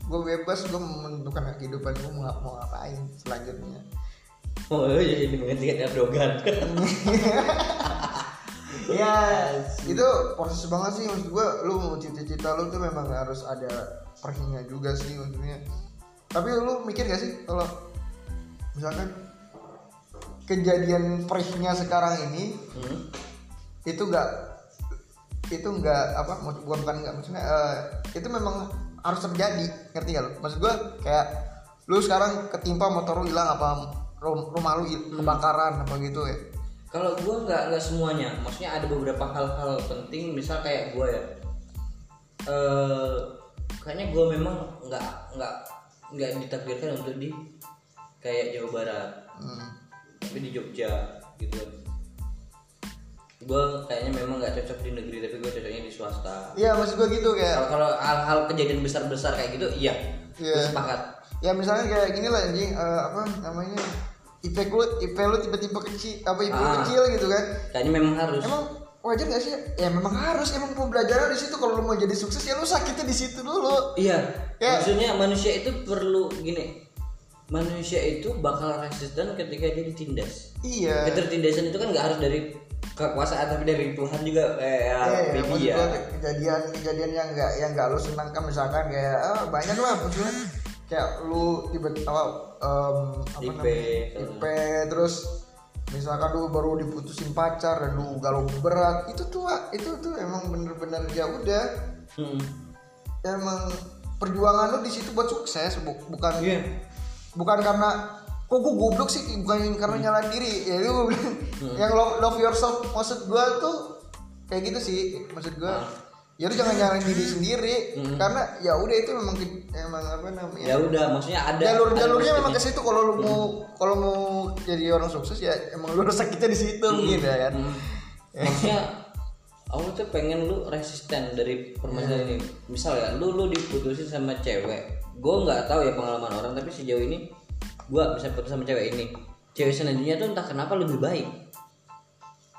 Gue bebas gue menentukan kehidupan gue mau, mau ngapain selanjutnya. Oh iya ini menggantikan Erdogan ya itu proses banget sih. Maksud gue lu mau cita-cita lu tuh memang harus ada perhinya juga sih maksudnya. Tapi lu mikir gak sih kalau misalkan kejadian perihnya sekarang ini hmm? itu enggak itu enggak apa bukan bukan enggak maksudnya eh, itu memang harus terjadi ngerti gak lu? Maksud gue kayak lu sekarang ketimpa motor lu hilang apa rum- rumah lu hil- kebakaran apa gitu ya? Kalau gue nggak nggak semuanya, maksudnya ada beberapa hal-hal penting, misal kayak gue ya, eh kayaknya gue memang nggak nggak nggak ditakdirkan untuk di kayak Jawa Barat, hmm. tapi di Jogja gitu. Gue kayaknya memang nggak cocok di negeri, tapi gue cocoknya di swasta. iya maksud gue gitu kayak Kalau hal-hal kejadian besar-besar kayak gitu, iya, gue sepakat. ya misalnya kayak gini lah anjing eh, apa namanya IP lu IP lu tiba-tiba kecil apa IP Ah. kecil gitu kan Kayaknya memang harus. emang wajar gak sih ya memang harus emang pembelajaran di situ kalau lu mau jadi sukses ya lu sakitnya di situ dulu Iya, Ya. maksudnya manusia itu perlu gini. Manusia itu bakal resisten ketika dia ditindas. iya Ketertindasan itu kan nggak harus dari kekuasaan tapi dari Tuhan juga kayak Iya, iya, maksud ya. gua kejadian kejadian yang enggak yang enggak lu senangkan misalkan kayak ah, banyak lah maksudnya kayak lu tiba-tiba em, apa IP, namanya IP terus misalkan lu baru diputusin pacar dan lu galau berat itu tuh itu tuh emang bener-bener ya udah Hmm. emang perjuangan lu di situ buat sukses bu- bukan Iya. Bukan karena kok gue goblok sih? Bukan karena nyalain diri. Ya itu gua bilang yang love, love yourself maksud gue tuh kayak gitu sih. Maksud gue ya lu jangan nyalain diri sendiri. Karena ya udah itu memang emang apa namanya? Ya udah, maksudnya ada jalur jalurnya memang ke situ. Kalau lu mau kalau mau jadi orang sukses ya emang lu sakitnya di situ gitu ya kan. Hmm. Maksudnya Allah tuh pengen lu resisten dari permasalahan ini. Misal ya, lu lu diputusin sama cewek. Gue nggak tahu ya pengalaman orang, tapi sejauh ini gue bisa putus sama cewek ini. Cewek selanjutnya tuh entah kenapa lebih baik.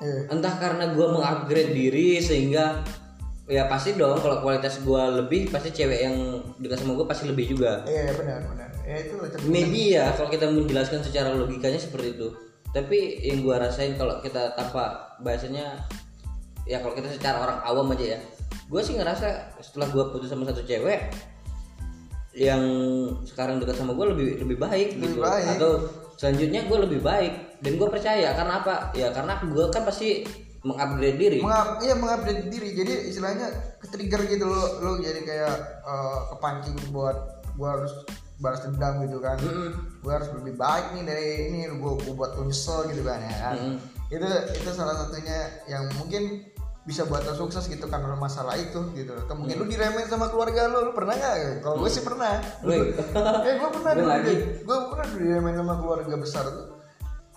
Iya. entah karena gue mengupgrade diri sehingga ya pasti dong kalau kualitas gue lebih pasti cewek yang dekat sama gue pasti lebih juga iya benar benar ya itu maybe ya kalau kita menjelaskan secara logikanya seperti itu tapi yang gue rasain kalau kita tanpa bahasanya ya kalau kita secara orang awam aja ya gue sih ngerasa setelah gue putus sama satu cewek yang sekarang dekat sama gue lebih lebih baik Lebih gitu. baik. atau selanjutnya gue lebih baik. Dan gue percaya karena apa? Ya karena gue kan pasti mengupgrade diri. Mengap, iya mengupdate diri. Jadi istilahnya ketrigger gitu lo lo jadi kayak eh, kepancing buat gua harus balas dendam gitu kan. Gua harus lebih baik nih dari ini. Gua buat lo nyesel gitu kan ya kan. Mm-mm. itu itu salah satunya yang mungkin bisa buat lo sukses gitu karena masalah itu gitu. Atau mungkin lu diremehin sama keluarga lu lu pernah nggak? Kalau gue sih pernah. Lu- eh gue pernah Lu dulu lagi? gue pernah diremehin sama keluarga besar tuh.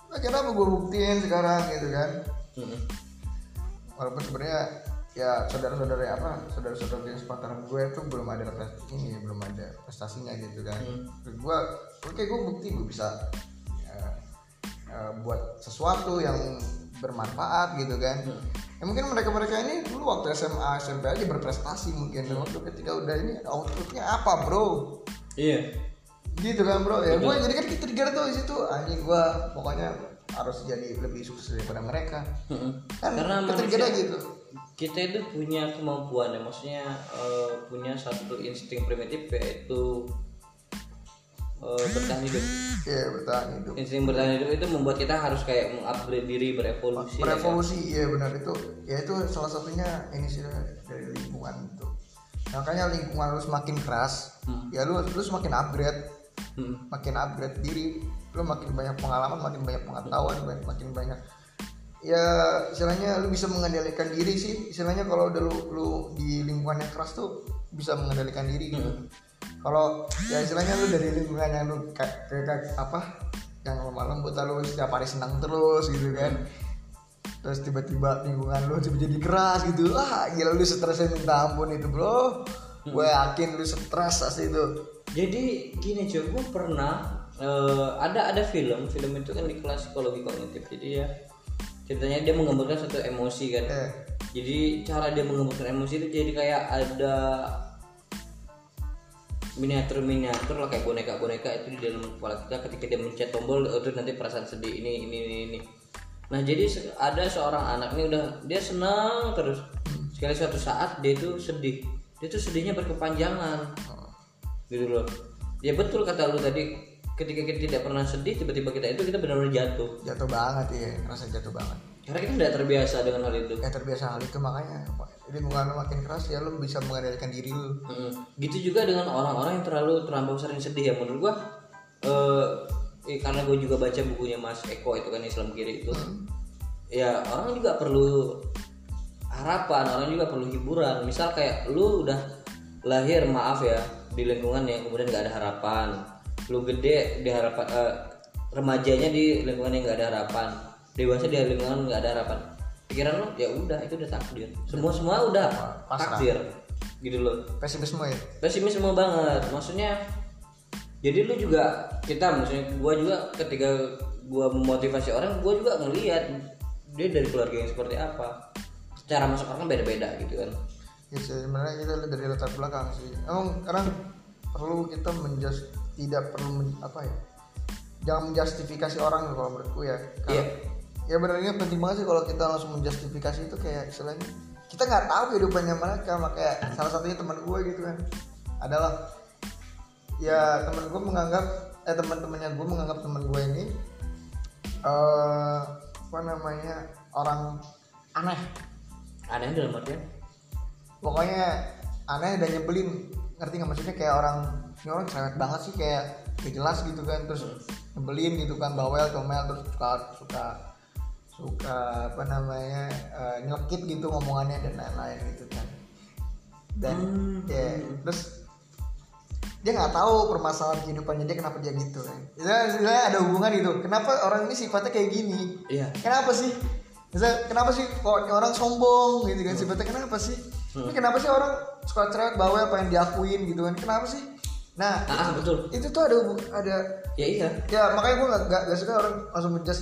Nah, kenapa gue buktiin sekarang gitu kan? Mm-mm. walaupun sebenarnya ya saudara-saudara apa saudara-saudara yang sepantaran gue tuh belum ada pres- ini belum ada prestasinya gitu kan. Terus gue oke gue bukti gue bisa ya, ya, buat sesuatu yang bermanfaat gitu kan ya mungkin mereka-mereka ini dulu waktu SMA SMP aja berprestasi mungkin. Dan waktu ketika udah ini outputnya apa bro? Iya. Gitu kan bro? Ya gue jadi kan trigger tuh di situ anjing gue pokoknya harus jadi lebih sukses daripada mereka. Kan karena manusia gitu. kita itu punya kemampuan ya. Maksudnya eh, punya satu insting primitif yaitu eh, bertahan hidup. Ya bertahan hidup. Insting bertahan hidup itu membuat kita harus kayak mengupgrade diri berevolusi ya kan? berevolusi iya benar. Itu ya itu salah satunya ini sih dari lingkungan itu. Makanya lingkungan lu semakin keras Hmm. ya lu lu semakin upgrade. Mm-mm. makin upgrade diri lu makin banyak pengalaman makin banyak pengetahuan makin, makin banyak. Ya istilahnya lu bisa mengendalikan diri sih. Istilahnya kalau udah lu, lu di lingkungan yang keras tuh bisa mengendalikan diri gitu kalau ya istilahnya lu dari lingkungan yang lu kayak, apa yang lemah lembut lu setiap hari senang terus gitu kan. Terus tiba-tiba lingkungan lu tiba jadi keras gitu. Ah gila lu stresnya minta ampun itu bro. Gue yakin lu stres asli itu. Jadi gini cuy gue pernah eh, ada ada film film itu kan di kelas psikologi kognitif. Jadi ya ceritanya dia menggambarkan satu emosi kan. Eh. Jadi cara dia menggambarkan emosi itu jadi kayak ada miniatur miniatur lah kayak boneka boneka itu di dalam kepala kita ketika dia mencet tombol itu nanti perasaan sedih ini ini ini, ini. nah jadi ada seorang anak ini udah dia senang terus. Sekali suatu saat dia itu sedih. Dia tuh sedihnya berkepanjangan. Gitu loh. Ya betul kata lu tadi ketika kita tidak pernah sedih tiba-tiba kita itu kita benar-benar jatuh. Jatuh banget ya ngerasa jatuh banget karena kita tidak terbiasa dengan hal itu. Ya terbiasa hal itu makanya lingkungan makin keras ya lu bisa mengendalikan diri lu. Mm. Gitu juga dengan orang-orang yang terlalu terlampau sering sedih ya. Menurut gua eh eh, karena gue juga baca bukunya Mas Eko itu kan Islam kiri itu. Ya orang juga perlu harapan orang juga perlu hiburan. Misal kayak lu udah lahir maaf ya di lingkungan yang kemudian gak ada harapan. Lu gede di harapan eh, remajanya di lingkungan yang gak ada harapan dewasa di lingkungan gak ada harapan. Pikiran lu ya udah itu udah takdir. Semua semua udah Pasrah. takdir. Gitu loh. Pesimisme ya? Pesimisme banget. Maksudnya jadi lu juga kita maksudnya gua juga ketika gua memotivasi orang gua juga ngelihat dia dari keluarga yang seperti apa. Cara masuk orang beda-beda gitu kan. Ya sebenarnya kita lihat dari latar belakang sih. Emang kadang perlu kita menjust tidak perlu men- apa ya? Jangan menjustifikasi orang kalau menurutku ya. Kalau- Iya. Ya benernya penting banget sih kalau kita langsung menjustifikasi itu kayak istilahnya kita nggak tahu kehidupannya mereka makanya salah satunya teman gue gitu kan. Adalah ya teman gue menganggap eh teman-temannya gue menganggap teman gue ini eh apa namanya orang aneh. Aneh dalam artian? Pokoknya aneh dan nyebelin ngerti nggak maksudnya? Kayak orang ini orang cerewet banget sih kayak gak jelas gitu kan terus nyebelin gitu kan bawel comel terus suka suka suka apa namanya nyelkit gitu ngomongannya dan lain-lain gitu kan. Dan ya terus dia nggak tahu permasalahan kehidupannya dia kenapa dia gitu kan. Ya sebenarnya ada hubungan itu kenapa orang ini sifatnya kayak gini? Iya. Kenapa sih? Misal, kenapa sih kok orang sombong gitu kan sifatnya kenapa sih? Ini kenapa sih orang suka cerewet bawel pengen diakuin gitu kan kenapa sih? Nah ah betul. itu tuh ada ada ya iya. Ya makanya gue gak, gak, gak suka orang langsung menjudge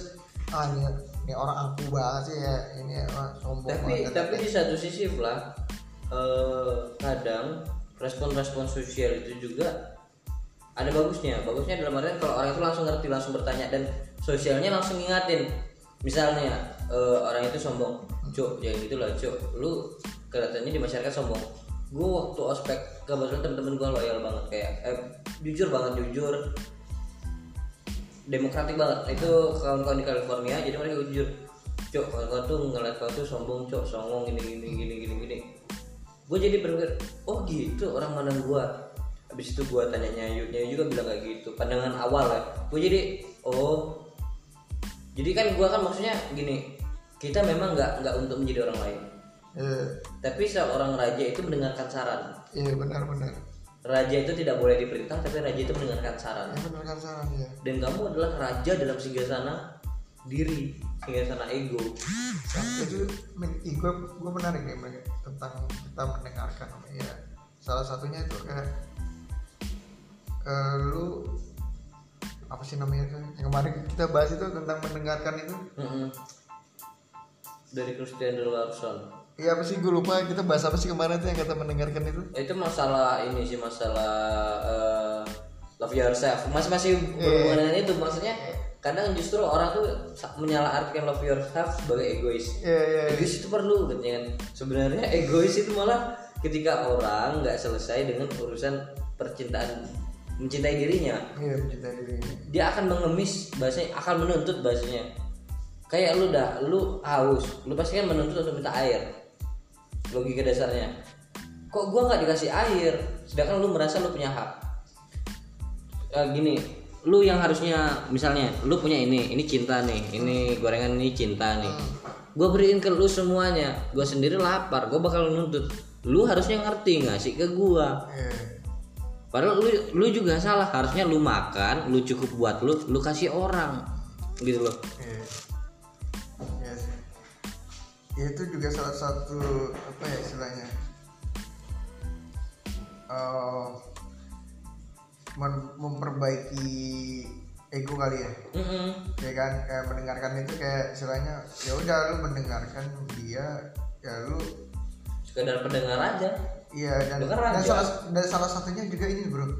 ah ini, ini orang angku banget sih ya. Ini orang sombong tapi banget. tapi di satu sisi lah eh, kadang respon-respon sosial itu juga ada bagusnya. Bagusnya dalam artian kalau orang itu langsung ngerti langsung bertanya dan sosialnya langsung ngingatin. Misalnya eh, orang itu sombong cuk ya gitulah cuk. Lu kelihatannya di masyarakat sombong. Gue waktu ospek kebetulan temen-temen gue loyal banget. Kayak eh, jujur banget jujur demokratik banget. Itu kawan-kawan di California jadi mereka jujur cok kawan-kawan tuh ngeliat kau tuh sombong cok songong gini gini gini gini gini. Gue jadi berpikir oh gitu orang mana gue habis itu gue tanya Nyayu Nyayu juga bilang kayak gitu pandangan awal ya. Gue jadi oh. Jadi kan gue kan maksudnya gini kita memang nggak nggak untuk menjadi orang lain. Iya, tapi seorang raja itu mendengarkan saran. Iya benar-benar. Raja itu tidak boleh diperintah tapi raja itu mendengarkan saran. Ya benar kan saran ya. dan kamu adalah raja dalam singgasana diri singgasana ego. Itu ih, gue gue menarik ya Bang, tentang kita mendengarkan ya salah satunya itu kayak eh, lu apa sih namanya tuh yang kemarin kita bahas itu tentang mendengarkan itu. Mm-mm. dari Christian Larson iya apa sih? Gue lupa. Kita bahas apa sih kemarin tuh yang kata mendengarkan itu? Itu masalah ini sih masalah eh, love yourself. Masih masih berhubungan dengan itu. Maksudnya kadang justru orang tuh menyalahartikan love yourself sebagai egois. Iya iya egois itu perlu katanya kan? Sebenarnya egois itu malah ketika orang nggak selesai dengan urusan percintaan mencintai dirinya. Iya mencintai diri dia akan mengemis bahasanya akan menuntut bahasanya. Kayak lu dah lu haus. Lu pasti kan menuntut untuk minta air logika dasarnya. Kok gua nggak dikasih air? Sedangkan lu merasa lu punya hak. Eh, gini lu yang harusnya misalnya lu punya ini ini cinta nih ini gorengan ini cinta nih. Gue beriin ke lu semuanya gue sendiri lapar gue bakal nuntut. Lu harusnya ngerti nggak sih ke gua? Iya Padahal lu, lu juga salah harusnya lu makan, lu cukup buat lu, lu kasih orang, gitu loh. Ya itu juga salah satu apa ya istilahnya mem- memperbaiki ego kali ya Mm-mm. ya kan kayak mendengarkan itu kayak istilahnya ya udah lu mendengarkan dia ya lu Sekedar pendengar aja. iya dan, Dengar dan aja. salah dan salah satunya juga ini bro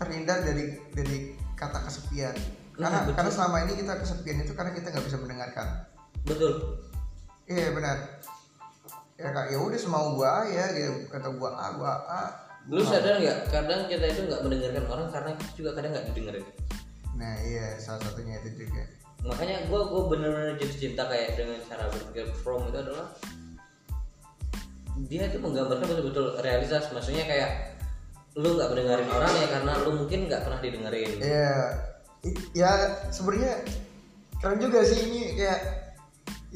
terhindar dari dari kata kesepian karena Nah, betul. karena selama ini kita kesepian itu karena kita nggak bisa mendengarkan Betul. Iya benar ya kak ya udah semau gua ya gitu kata gua a gua a Lu sadar nggak? Kadang kita itu nggak mendengarkan orang karena kita juga kadang nggak didengerin. nah iya salah satunya itu juga Makanya gue gue bener-bener jatuh cinta kayak dengan cara berpikir From itu adalah dia itu menggambarkan betul-betul realitas. Maksudnya kayak lu nggak mendengarin orang ya karena lu mungkin nggak pernah didengerin. Iya, I- ya sebenarnya keren juga sih ini kayak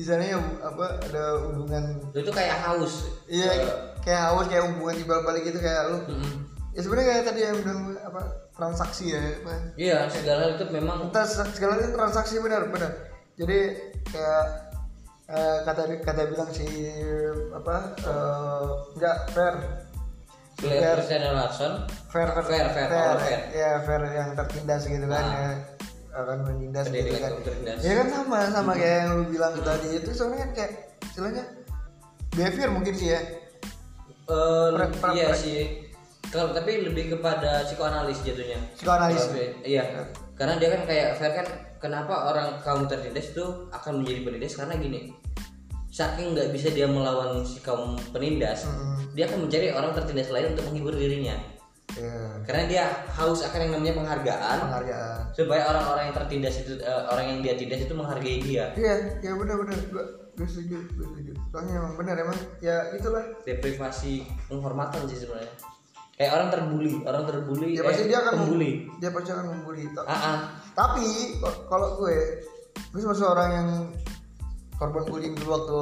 misalnya apa ada hubungan Lu itu kayak haus. iya Eh, kayak haus kayak hubungan di balik gitu kayak lu mm-mm. ya sebenarnya kayak tadi yang bilang apa transaksi ya apa Iya, segala hal itu memang kita segala itu transaksi benar benar jadi kayak eh, kata kata bilang si apa eh, enggak fair Claire Christian Larson fair fair Fair, fair, all fair. ya fair yang tertindas gitu kan Ah. ya akan menindas gitu pendidikan kan kaum tertindas. ya kan sama sama kayak yang lu bilang tadi itu sebenarnya kan kayak istilahnya behavior mungkin sih ya Eh, Pra- pra- iya pra- sih. Kalau tapi lebih kepada psikoanalis jatuhnya. psikoanalis Kalau- Iya. Karena dia kan kayak fair kan kenapa orang kaum tertindas itu akan menjadi penindas karena gini. Saking nggak bisa dia melawan si kaum penindas, Hmm, dia akan mencari orang tertindas lain untuk menghibur dirinya. Ya Karena dia haus akan yang namanya penghargaan penghargaan supaya orang-orang yang tertindas itu eh, orang yang dia tindas itu menghargai dia. iya ya benar benar gua gue setuju gue setuju soalnya emang benar emang ya itulah Deprivasi penghormatan sih sebenarnya. Kayak orang terbuli, orang terbuli. ya pasti eh, dia akan mem- membuli. dia pasti akan membuli Ta- Ah, ah. tapi kalau gue gue termasuk orang yang korban bullying dulu waktu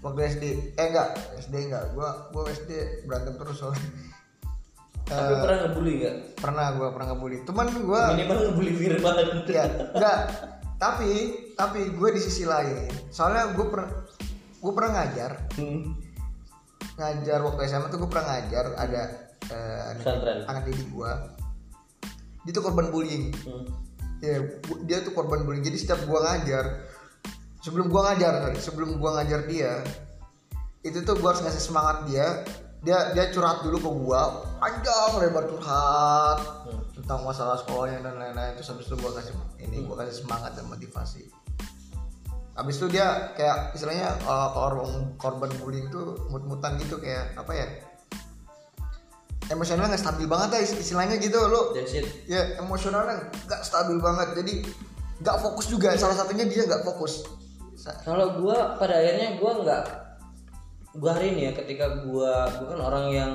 waktu SD eh enggak SD enggak gue gue SD berantem terus soalnya Tapi pernah ngebully nggak? pernah gue pernah ngebully teman gue Minimal ngebully Firman. ya enggak tapi tapi gue di sisi lain soalnya gue pernah gue pernah ngajar Hmm. ngajar waktu SMA tuh gue pernah ngajar ada eh, anak, anak didik gue dia tuh korban bullying Hmm. ya bu- dia tuh korban bullying jadi setiap gue ngajar sebelum gue ngajar sorry, sebelum gue ngajar dia itu tuh gue harus ngasih semangat dia dia dia curhat dulu ke gue panjang lebar curhat Hmm. tentang masalah sekolahnya dan lain-lain. Terus habis itu gue kasih ini gue kasih semangat dan motivasi. Abis itu dia kayak istilahnya uh, korban korban bullying itu mut-mutan gitu kayak apa ya? Emosionalnya nggak stabil banget lah istilahnya gitu lo ya emosionalnya nggak stabil banget jadi nggak fokus juga. Salah satunya dia nggak fokus. Kalau gua pada akhirnya gua nggak gua hari ini ya ketika gua gua kan orang yang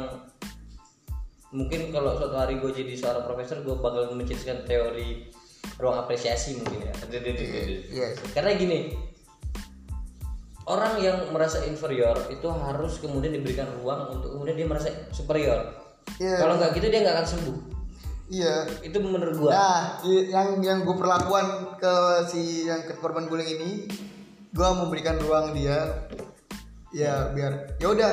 mungkin kalau suatu hari gue jadi seorang profesor gue bakal mencetuskan teori ruang apresiasi mungkin ya. Iya karena gini orang yang merasa inferior itu harus kemudian diberikan ruang untuk kemudian dia merasa superior. Iya. kalau nggak gitu dia nggak akan sembuh. Iya. Itu menurut gua. Nah, yang yang gue perlakuan ke si yang ke korban bullying ini, gue memberikan ruang dia, ya biar ya udah,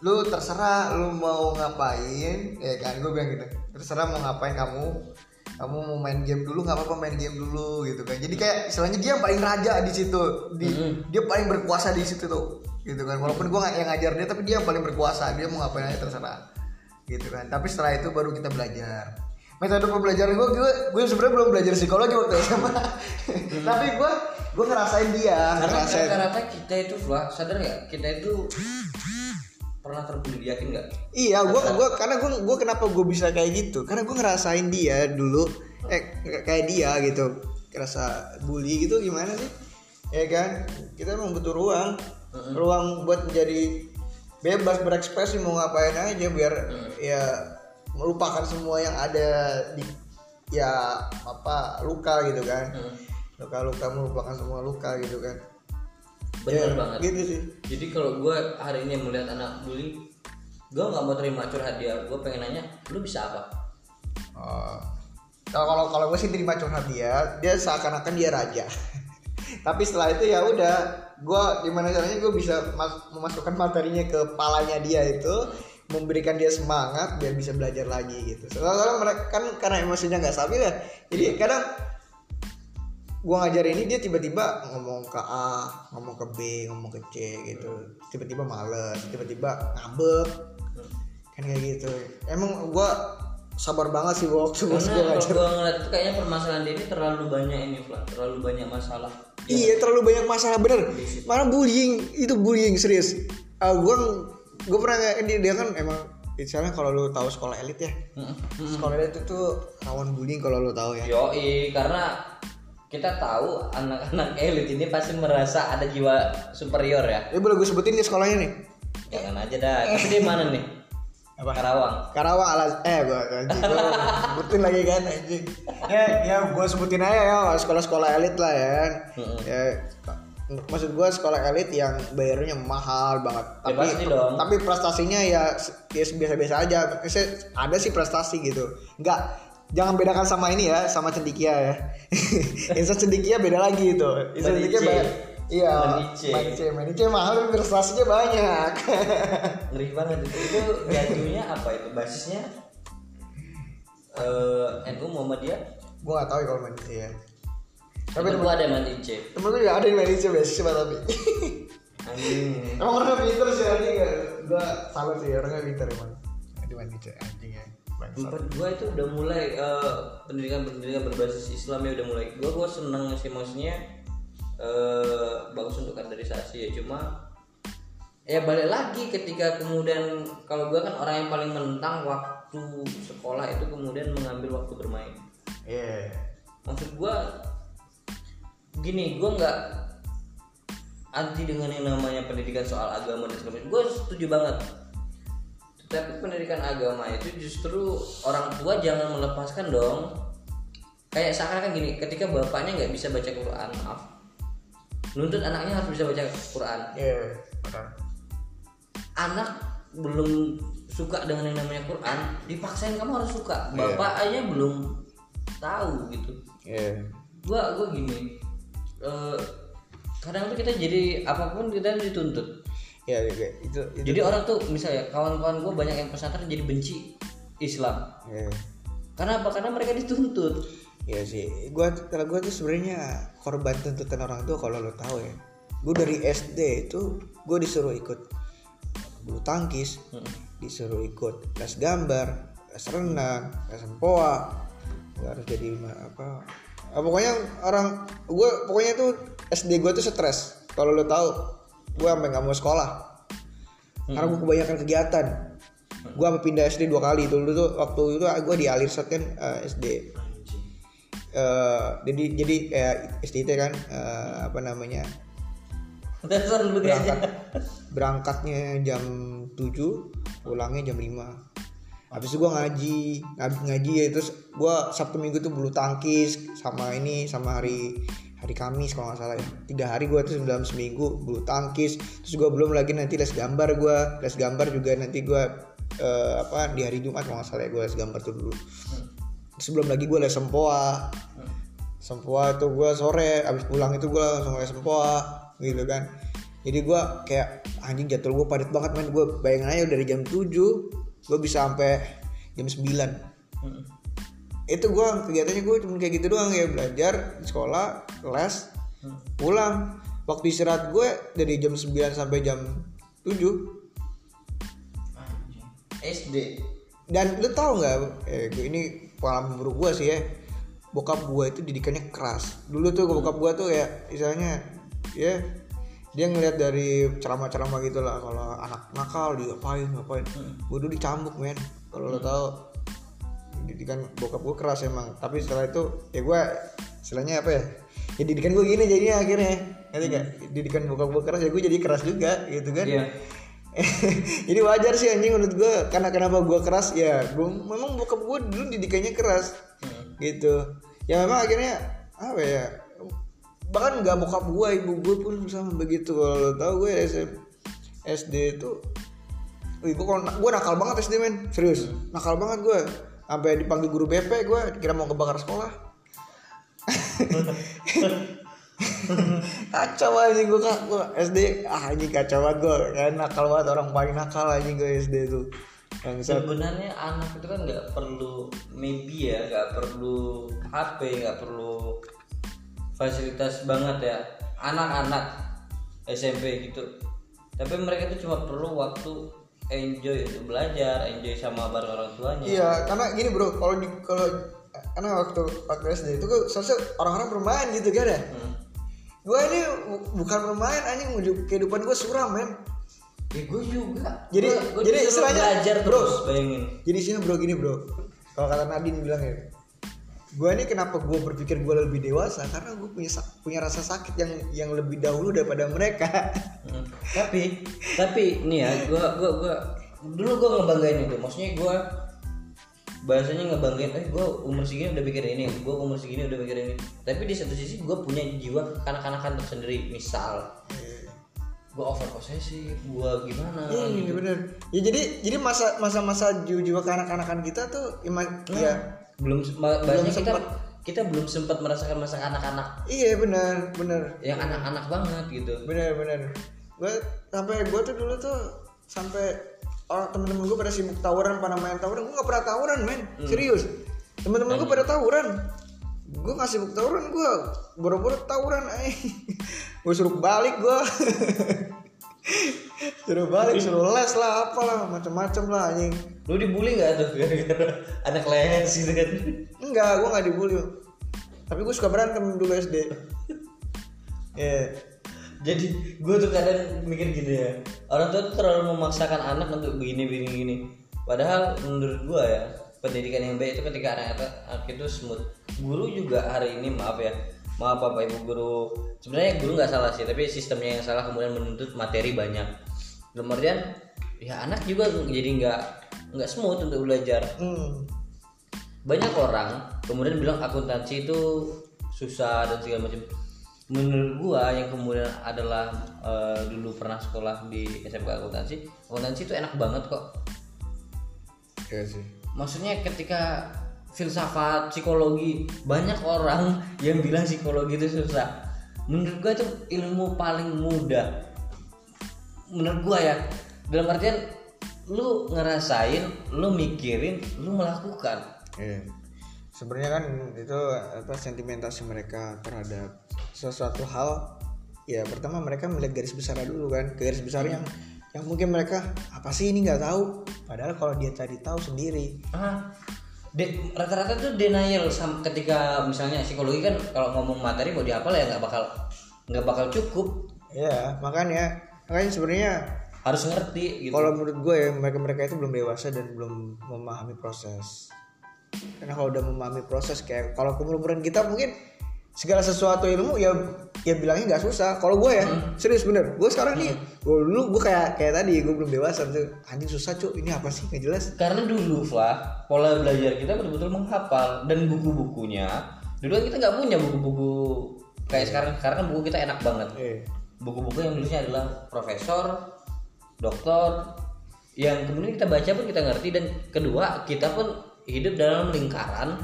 lu terserah lu mau ngapain, ya kan? Gue bilang gitu, terserah mau ngapain kamu, kamu mau main game dulu nggak apa-apa main game dulu gitu kan, jadi kayak istilahnya dia yang paling raja di situ, di dia paling berkuasa di situ tuh, gitu kan, walaupun gue nggak yang ngajar dia tapi dia yang paling berkuasa, dia mau ngapain aja terserah gitu kan. Tapi setelah itu baru kita belajar metode pembelajaran gue gue gue sebenarnya belum belajar psikologi waktu SMA tapi gue gue ngerasain dia. Karena ngerasain. rata-rata kita itu Flah, sadar nggak? Kita itu pernah terbully yakin nggak? Iya gue gue karena gue gue kenapa gue bisa kayak gitu? Karena gue ngerasain dia dulu. Eh kayak dia gitu. Kerasa bully gitu gimana sih? Ya kan? Kita emang butuh ruang. Ruang buat menjadi bebas berekspresi mau ngapain aja biar ya melupakan semua yang ada di ya apa luka gitu kan. Luka-luka melupakan semua luka gitu kan. Bener Ya, banget. gitu sih. Jadi kalau gue hari ini melihat anak bully gue nggak mau terima curhat dia. Gue pengen nanya lu bisa apa? Oh. Kalau kalau kalau gue sih terima curhat dia, dia seakan-akan dia raja. Tapi setelah itu ya udah, gue gimana caranya gue bisa mas- memasukkan materinya ke kepalanya dia itu, memberikan dia semangat biar bisa belajar lagi gitu. Soalnya mereka kan karena emosinya nggak stabil ya, jadi kadang gue ngajar ini dia tiba-tiba ngomong ke A, ngomong ke B, ngomong ke C gitu, tiba-tiba males, tiba-tiba ngambek, kan kayak gitu. Emang gue sabar banget sih waktu gue ngajar. gue ngeliat itu kayaknya permasalahan dia ini terlalu banyak ini Flah. terlalu banyak masalah Iya terlalu banyak masalah bener. Malah bullying itu bullying serius. Uh, gue gue pernah nggak dia, dia kan emang misalnya kalau lu tahu sekolah elit ya, Mm-mm. sekolah elit itu rawan bullying kalau lu tahu ya. Yoi, karena kita tahu anak-anak elit ini pasti merasa ada jiwa superior ya. Ya boleh gue sebutin nih sekolahnya nih. Jangan aja dah. Tapi dia mana nih? Apa? Karawang. Karawang alas eh gua anjing gua sebutin lagi kan anjing. Ya ya gua sebutin aja ya sekolah-sekolah elit lah ya. Mm-mm. Ya maksud gua sekolah elit yang bayarnya mahal banget. Ya, Tapi pasti dong. tapi prestasinya ya ya biasa-biasa aja. Maksudnya ada sih prestasi gitu. Enggak jangan bedakan sama ini ya, sama cendikia ya. Insan cendikia beda lagi itu. Insan cendikia bayar Iya, Manice. manice, mahal tapi prestasinya banyak. Ngeri banget itu. Itu jatuhnya apa itu? Basisnya eh NU Muhammadiyah. gua gak tahu ya kalau manice ya. Tapi Tapi gua ada mandi C. temen gue ada yang manajer beasiswa tapi Anjing. emang orangnya pinter sih anjing ya gue salut sih orangnya pinter emang di manajer anjing ya. Tempat gua itu udah mulai eh, pendidikan-pendidikan berbasis Islam ya udah mulai. Gua gua seneng sih maksudnya eh bagus untuk kaderisasi ya cuma ya balik lagi ketika kemudian kalau gua kan orang yang paling menentang waktu sekolah itu kemudian mengambil waktu bermain. iya Maksud gua gini, gua nggak anti dengan yang namanya pendidikan soal agama dan segala macam. Gue setuju banget. Tetapi pendidikan agama itu justru orang tua jangan melepaskan dong. Kayak seakan-akan gini, ketika bapaknya nggak bisa baca Quran, maaf, nuntut anaknya harus bisa baca Quran. iya benar Anak belum suka dengan yang namanya Quran, dipaksain kamu harus suka. Iya. Bapaknya belum tahu gitu. iya gua gua gini eh, kadang tuh kita jadi apa pun kita dituntut. Iya itu itu jadi orang tuh misalnya kawan-kawan gua banyak yang pesantren jadi benci Islam. Iya. Karena apa? Karena mereka dituntut. Iya sih, gua kalau gua tuh sebenarnya korban tuntutan orang tua kalau lo tahu ya. Gua dari SD itu gua disuruh ikut bulu tangkis, disuruh ikut les gambar, les renang, les empoa. Gua harus jadi apa? Ah, pokoknya orang gua pokoknya tuh SD gue tuh stres. Kalau lo tahu gue sampai nggak mau sekolah. Karena gue kebanyakan kegiatan. Gue sampai pindah SD dua kali. Itu dulu tuh waktu itu gue di Alirsat kan eh, SD Eh, jadi jadi kayak SDT kan eh, apa namanya? Berangkat. berangkatnya jam 7 pulangnya jam 5 habis itu gue ngaji ngaji, ngaji ya terus gue sabtu minggu tuh bulu tangkis sama ini sama hari hari Kamis kalau nggak salah ya. Tiga hari gue tuh dalam seminggu bulu tangkis. Terus gue belum lagi nanti les gambar gue les gambar juga nanti gue eh, apa di hari Jumat kalau nggak salah ya gue les gambar tuh dulu. Terus belum lagi gue les sempoa. Sempoa itu gue sore abis pulang itu gue langsung les sempoa gitu kan. Jadi gue kayak anjing jadwal gue padat banget men. Gue bayangin aja dari jam 7 gue bisa sampai jam 9 Hmm. itu gue kegiatannya gue cuma kayak gitu doang ya belajar di sekolah les Hmm. pulang waktu istirahat gue dari jam 9 sampai jam 7 Anjing. SD. dan lu tau nggak eh gue ini pengalaman buruk gue sih ya bokap gue itu didikannya keras dulu tuh bokap gue tuh ya misalnya ya dia ngeliat dari ceramah-ceramah gitu lah kalau anak nakal diapain ngapain. Gue dulu dicambuk men. Kalau lo tau didikan bokap gue keras emang. Tapi setelah itu ya gue istilahnya apa ya ya didikan gue gini jadinya akhirnya. Ngerti gak didikan bokap gue keras ya gue jadi keras juga gitu kan. Iya. jadi wajar sih anjing menurut gue karena kenapa gue keras ya gue memang bokap gue dulu didikannya keras Hmm. gitu. Ya memang akhirnya apa ya bahkan nggak bokap gue ibu gue pun sama begitu kalau tau gue SM, SD itu Wih, kalau gue nakal banget SD men. Serius nakal banget gue sampai dipanggil guru BP gue kira mau kebakar sekolah. Kacau anjing gue kak. Gue SD ah anjing kacau banget gue kayak nakal banget orang paling nakal anjing gue SD tuh. Bangsat. Sebenarnya anak itu kan nggak perlu maybe ya, nggak perlu HP, nggak perlu fasilitas banget ya. Anak-anak SMP gitu. Tapi mereka itu cuma perlu waktu enjoy untuk belajar, enjoy sama bareng orang tuanya. Iya, karena gini bro, kalau di kalau karena waktu waktu SD itu kan seharusnya orang-orang bermain gitu kan ya. Hmm. Gue ini bu- bukan bermain, anjing hidup- kehidupan gue suram men. Ya gue juga. Jadi- Gua- gua jadi istilahnya, belajar bro. terus, bayangin. Jadi sini bro gini bro, kalau kata Nadine bilang ya, gue ini kenapa gue berpikir gue lebih dewasa karena gue punya punya rasa sakit yang yang lebih dahulu daripada mereka. Hmm. tapi tapi nih ya gua gua gua dulu gua ngebanggain itu maksudnya gua bahasanya ngebanggain eh gua umur segini udah mikir ini gua umur segini udah mikir ini tapi di satu sisi gua punya jiwa kanak-kanakan tersendiri misal gua over posesif gua gimana Iya gitu bener. Ya jadi jadi masa masa masa jiwa kanak-kanakan kita tuh ima, ya belum bahasanya kita kita belum sempat merasakan masa kanak-kanak iya bener bener yang anak-anak banget gitu. Bener bener. Gue sampai gue tuh dulu tuh sampai orang temen-temen gue pada sibuk tawuran pada main tawuran. Gue nggak pernah tawuran men. Serius. Temen-temen gue pada tawuran. Gue nggak sibuk tawuran gue boro-boro tawuran ay gue suruh balik gue suruh balik suruh les lah apalah macam-macam lah anjing lu dibully nggak tuh gara-gara anak les gitu kan enggak gue nggak dibully tapi gue suka berantem dulu SD ya jadi gue tuh kadang mikir gini ya. Orang tua tuh terlalu memaksakan anak untuk begini begini begini. Padahal menurut gue ya pendidikan yang baik itu ketika anak-anak anak itu smooth. Guru juga hari ini maaf ya maaf bapak ibu guru. Sebenarnya guru nggak salah sih tapi sistemnya yang salah kemudian menuntut materi banyak. Artian ya anak juga jadi nggak nggak smooth untuk belajar. Hmm. banyak orang kemudian bilang akuntansi itu susah dan segala macam. Menurut gua yang kemudian adalah eh, dulu pernah sekolah di SMK akuntansi akuntansi itu enak banget kok. Iya sih. Maksudnya ketika filsafat psikologi banyak orang yang bilang psikologi itu susah. Menurut gua itu ilmu paling mudah. Menurut gua ya. Dalam artian lu ngerasain lu mikirin lu melakukan. Iya. Sebenarnya kan itu apa sentimentasi mereka terhadap sesuatu hal. Ya pertama mereka melihat garis besar dulu kan. Garis besar yang yang mungkin mereka apa sih ini nggak tahu? Padahal kalau dia cari tahu sendiri. Ah rata-rata tuh denial ketika misalnya psikologi kan kalau ngomong materi mau dihafal ya nggak bakal nggak bakal cukup. Ya makanya makanya sebenarnya harus ngerti gitu. Kalau menurut gue ya mereka mereka itu belum dewasa dan belum memahami proses. Karena kalau udah memahami proses kayak kalau keumuran kita mungkin segala sesuatu ilmu ya ya bilangnya nggak susah. Kalau gue ya serius bener. Gue sekarang nih gue dulu gue kayak kayak tadi gue belum dewasa. Tuh anjing susah cuk. Ini apa sih? Nggak jelas. Karena dulu Flah pola belajar kita betul-betul menghafal. Dan buku-bukunya dulu kan kita nggak punya buku-buku kayak sekarang sekarang. Kan buku kita enak banget. Eh buku-buku yang nulisnya adalah profesor dokter yang kemudian kita baca pun kita ngerti dan kedua kita pun hidup dalam lingkaran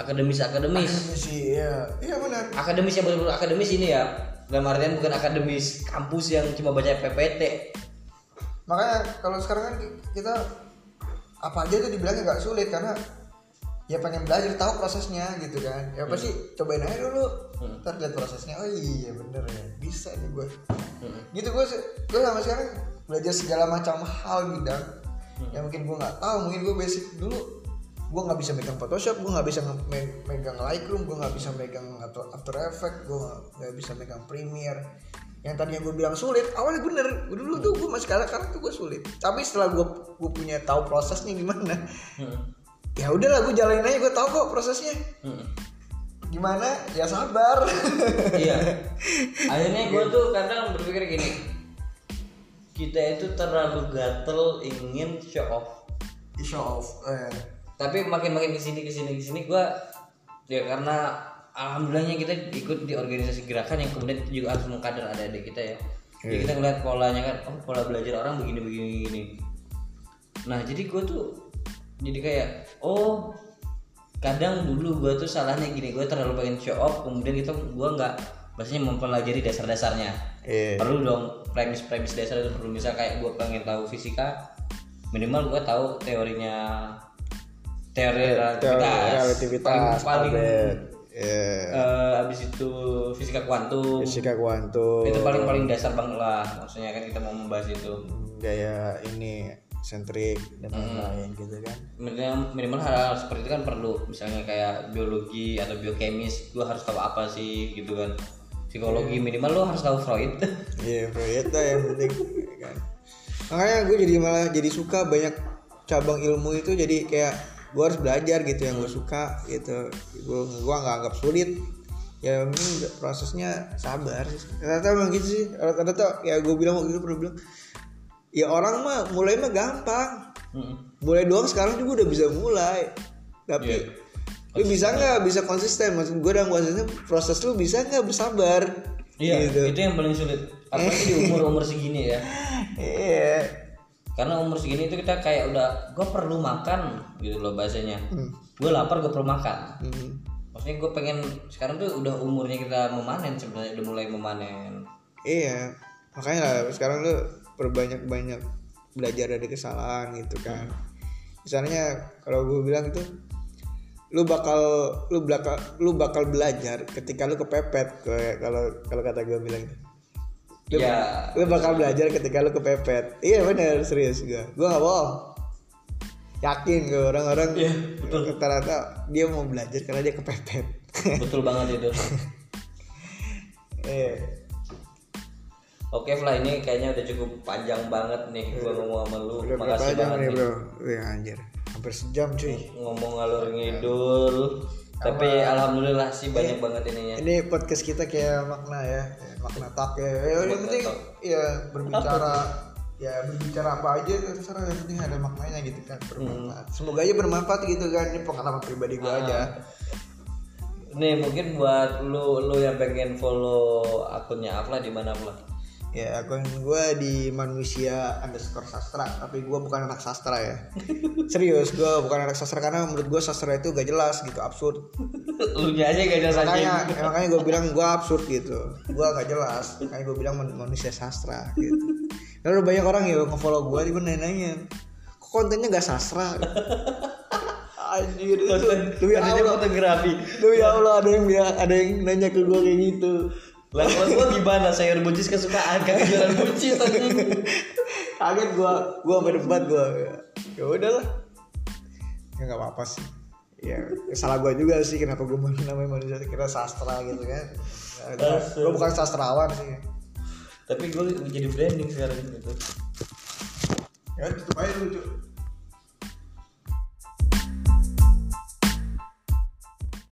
akademis akademis sih iya. Iya benar. Akademis yang betul-betul akademis ini ya dalam artian bukan akademis kampus yang cuma baca PPT makanya kalau sekarang kan kita apa aja tuh dibilangnya nggak sulit karena ya pengen belajar tahu prosesnya gitu kan. Ya pasti cobain aja dulu. Ntar lihat prosesnya. Oh iya bener ya. Bisa nih gue gitu gue gue sama sekarang belajar segala macam hal bidang yang mungkin gue nggak tahu mungkin gue basic dulu gue nggak bisa megang Photoshop gue nggak bisa me- megang Lightroom gue nggak bisa megang After Effects gue nggak- bisa megang Premiere. Yang tadinya gue bilang sulit awalnya bener Gua dulu tuh gue masih sekarang sekarang tuh gue sulit. Tapi setelah gue gue punya tahu prosesnya gimana ya udahlah gue jalanin aja gue tahu kok prosesnya. Gimana? Ya sabar. Iya. Akhirnya gue tuh kadang berpikir gini kita itu terlalu gatel ingin show off. Show off eh. tapi makin makin ke sini ke sini ke sini gue ya karena alhamdulillahnya kita ikut di organisasi gerakan yang kemudian juga harus mengkader adik-adik kita ya. Jadi kita ngeliat polanya kan oh pola belajar orang begini begini begini nah jadi gue tuh jadi kayak oh kadang dulu gue tuh salahnya gini gue terlalu pengen show off kemudian kita gue nggak maksudnya mempelajari dasar-dasarnya. Iya. perlu dong premis-premis dasar itu perlu. Misal kayak gue pengen tahu fisika minimal gue tahu teorinya teori relativitas, relativitas paling, paling Albert. ya eh, habis itu fisika kuantum. Fisika kuantum. Itu paling paling dasar banget lah. Maksudnya kan kita mau membahas itu. Gaya ini sentrik dan lain-lain gitu kan. Minimal, minimal hal-hal seperti itu kan perlu. Misalnya kayak biologi atau biokemis gue harus tahu apa sih gitu kan psikologi minimal lo harus tahu Freud. Iya Freud lah yang penting kan. Makanya gue jadi malah jadi suka banyak cabang ilmu itu jadi kayak gue harus belajar gitu yang gue suka gitu. Gue gue nggak anggap sulit. Ya mungkin prosesnya sabar ternyata emang gitu sih. Ternyata ya gue bilang waktu itu pernah bilang ya orang mah mulai mah gampang. Mm. mulai doang sekarang juga udah bisa mulai. Tapi lu bisa nggak bisa konsisten? Maksud gue dalam konsisten proses lu bisa nggak bersabar? Iya gitu. itu yang paling sulit. Apalagi di umur umur segini ya. Iya. Karena umur segini itu kita kayak udah gue perlu makan gitu loh bahasanya. Gue lapar gue perlu makan. Hmm. maksudnya gue pengen sekarang tuh udah umurnya kita memanen sebenarnya udah mulai memanen. Iya. Makanya lah sekarang lu perbanyak banyak belajar dari kesalahan gitu kan. Misalnya kalau gue bilang itu lu bakal lu bakal lu bakal belajar ketika lu kepepet kayak kalau kalau kata gue bilang. Lu, ya lu bakal belajar ketika lu kepepet. Iya bener serius gue gue gak bohong. Yakin gue orang-orang Iya, betul. rata-rata dia mau belajar karena dia kepepet. Betul banget itu. Eh oke Fla ini kayaknya udah cukup panjang banget nih gue ngomong sama lu. Udah makasih banget nih. Bro? Wih anjir hampir sejam cuy. Ngomong ngalur ngidul. Tapi alhamdulillah sih banyak banget ininya. ini podcast kita kayak makna ya makna tak ya. Ya yang penting talk. ya berbicara ya berbicara apa aja terserah. Yang penting ada maknanya gitu kan bermanfaat. Semoga aja bermanfaat gitu kan. Ini pengalaman pribadi gue aja. Nih mungkin buat lu lu yang pengen follow akunnya Afla di mana Afla ya akun gue di manusia underscore sastra tapi gue bukan anak sastra ya. Serius gue bukan anak sastra karena menurut gue sastra itu gak jelas gitu absurd. Lu aja gak jelas aja makanya ya, makanya gue bilang gue absurd gitu. Gue gak jelas makanya gue bilang man- manusia sastra gitu. Lalu banyak orang ya ngefollow gue di mana nanya kok kontennya gak sastra? Anjir. Itu demi Allah. fotografi. Demi Allah ada yang ada yang nanya ke gue kayak gitu lah kalau gua gimana? Sayur buncis kesukaan kan jualan buncis anjing. Kaget gue gue berdebat gue ya udahlah. Ya nggak apa apa sih. Ya salah gue juga sih kenapa gue namanya manusia kira sastra gitu kan. Sastra. gue bukan sastrawan sih. Tapi gue jadi branding sekarang gitu. Ya tutup aja dulu.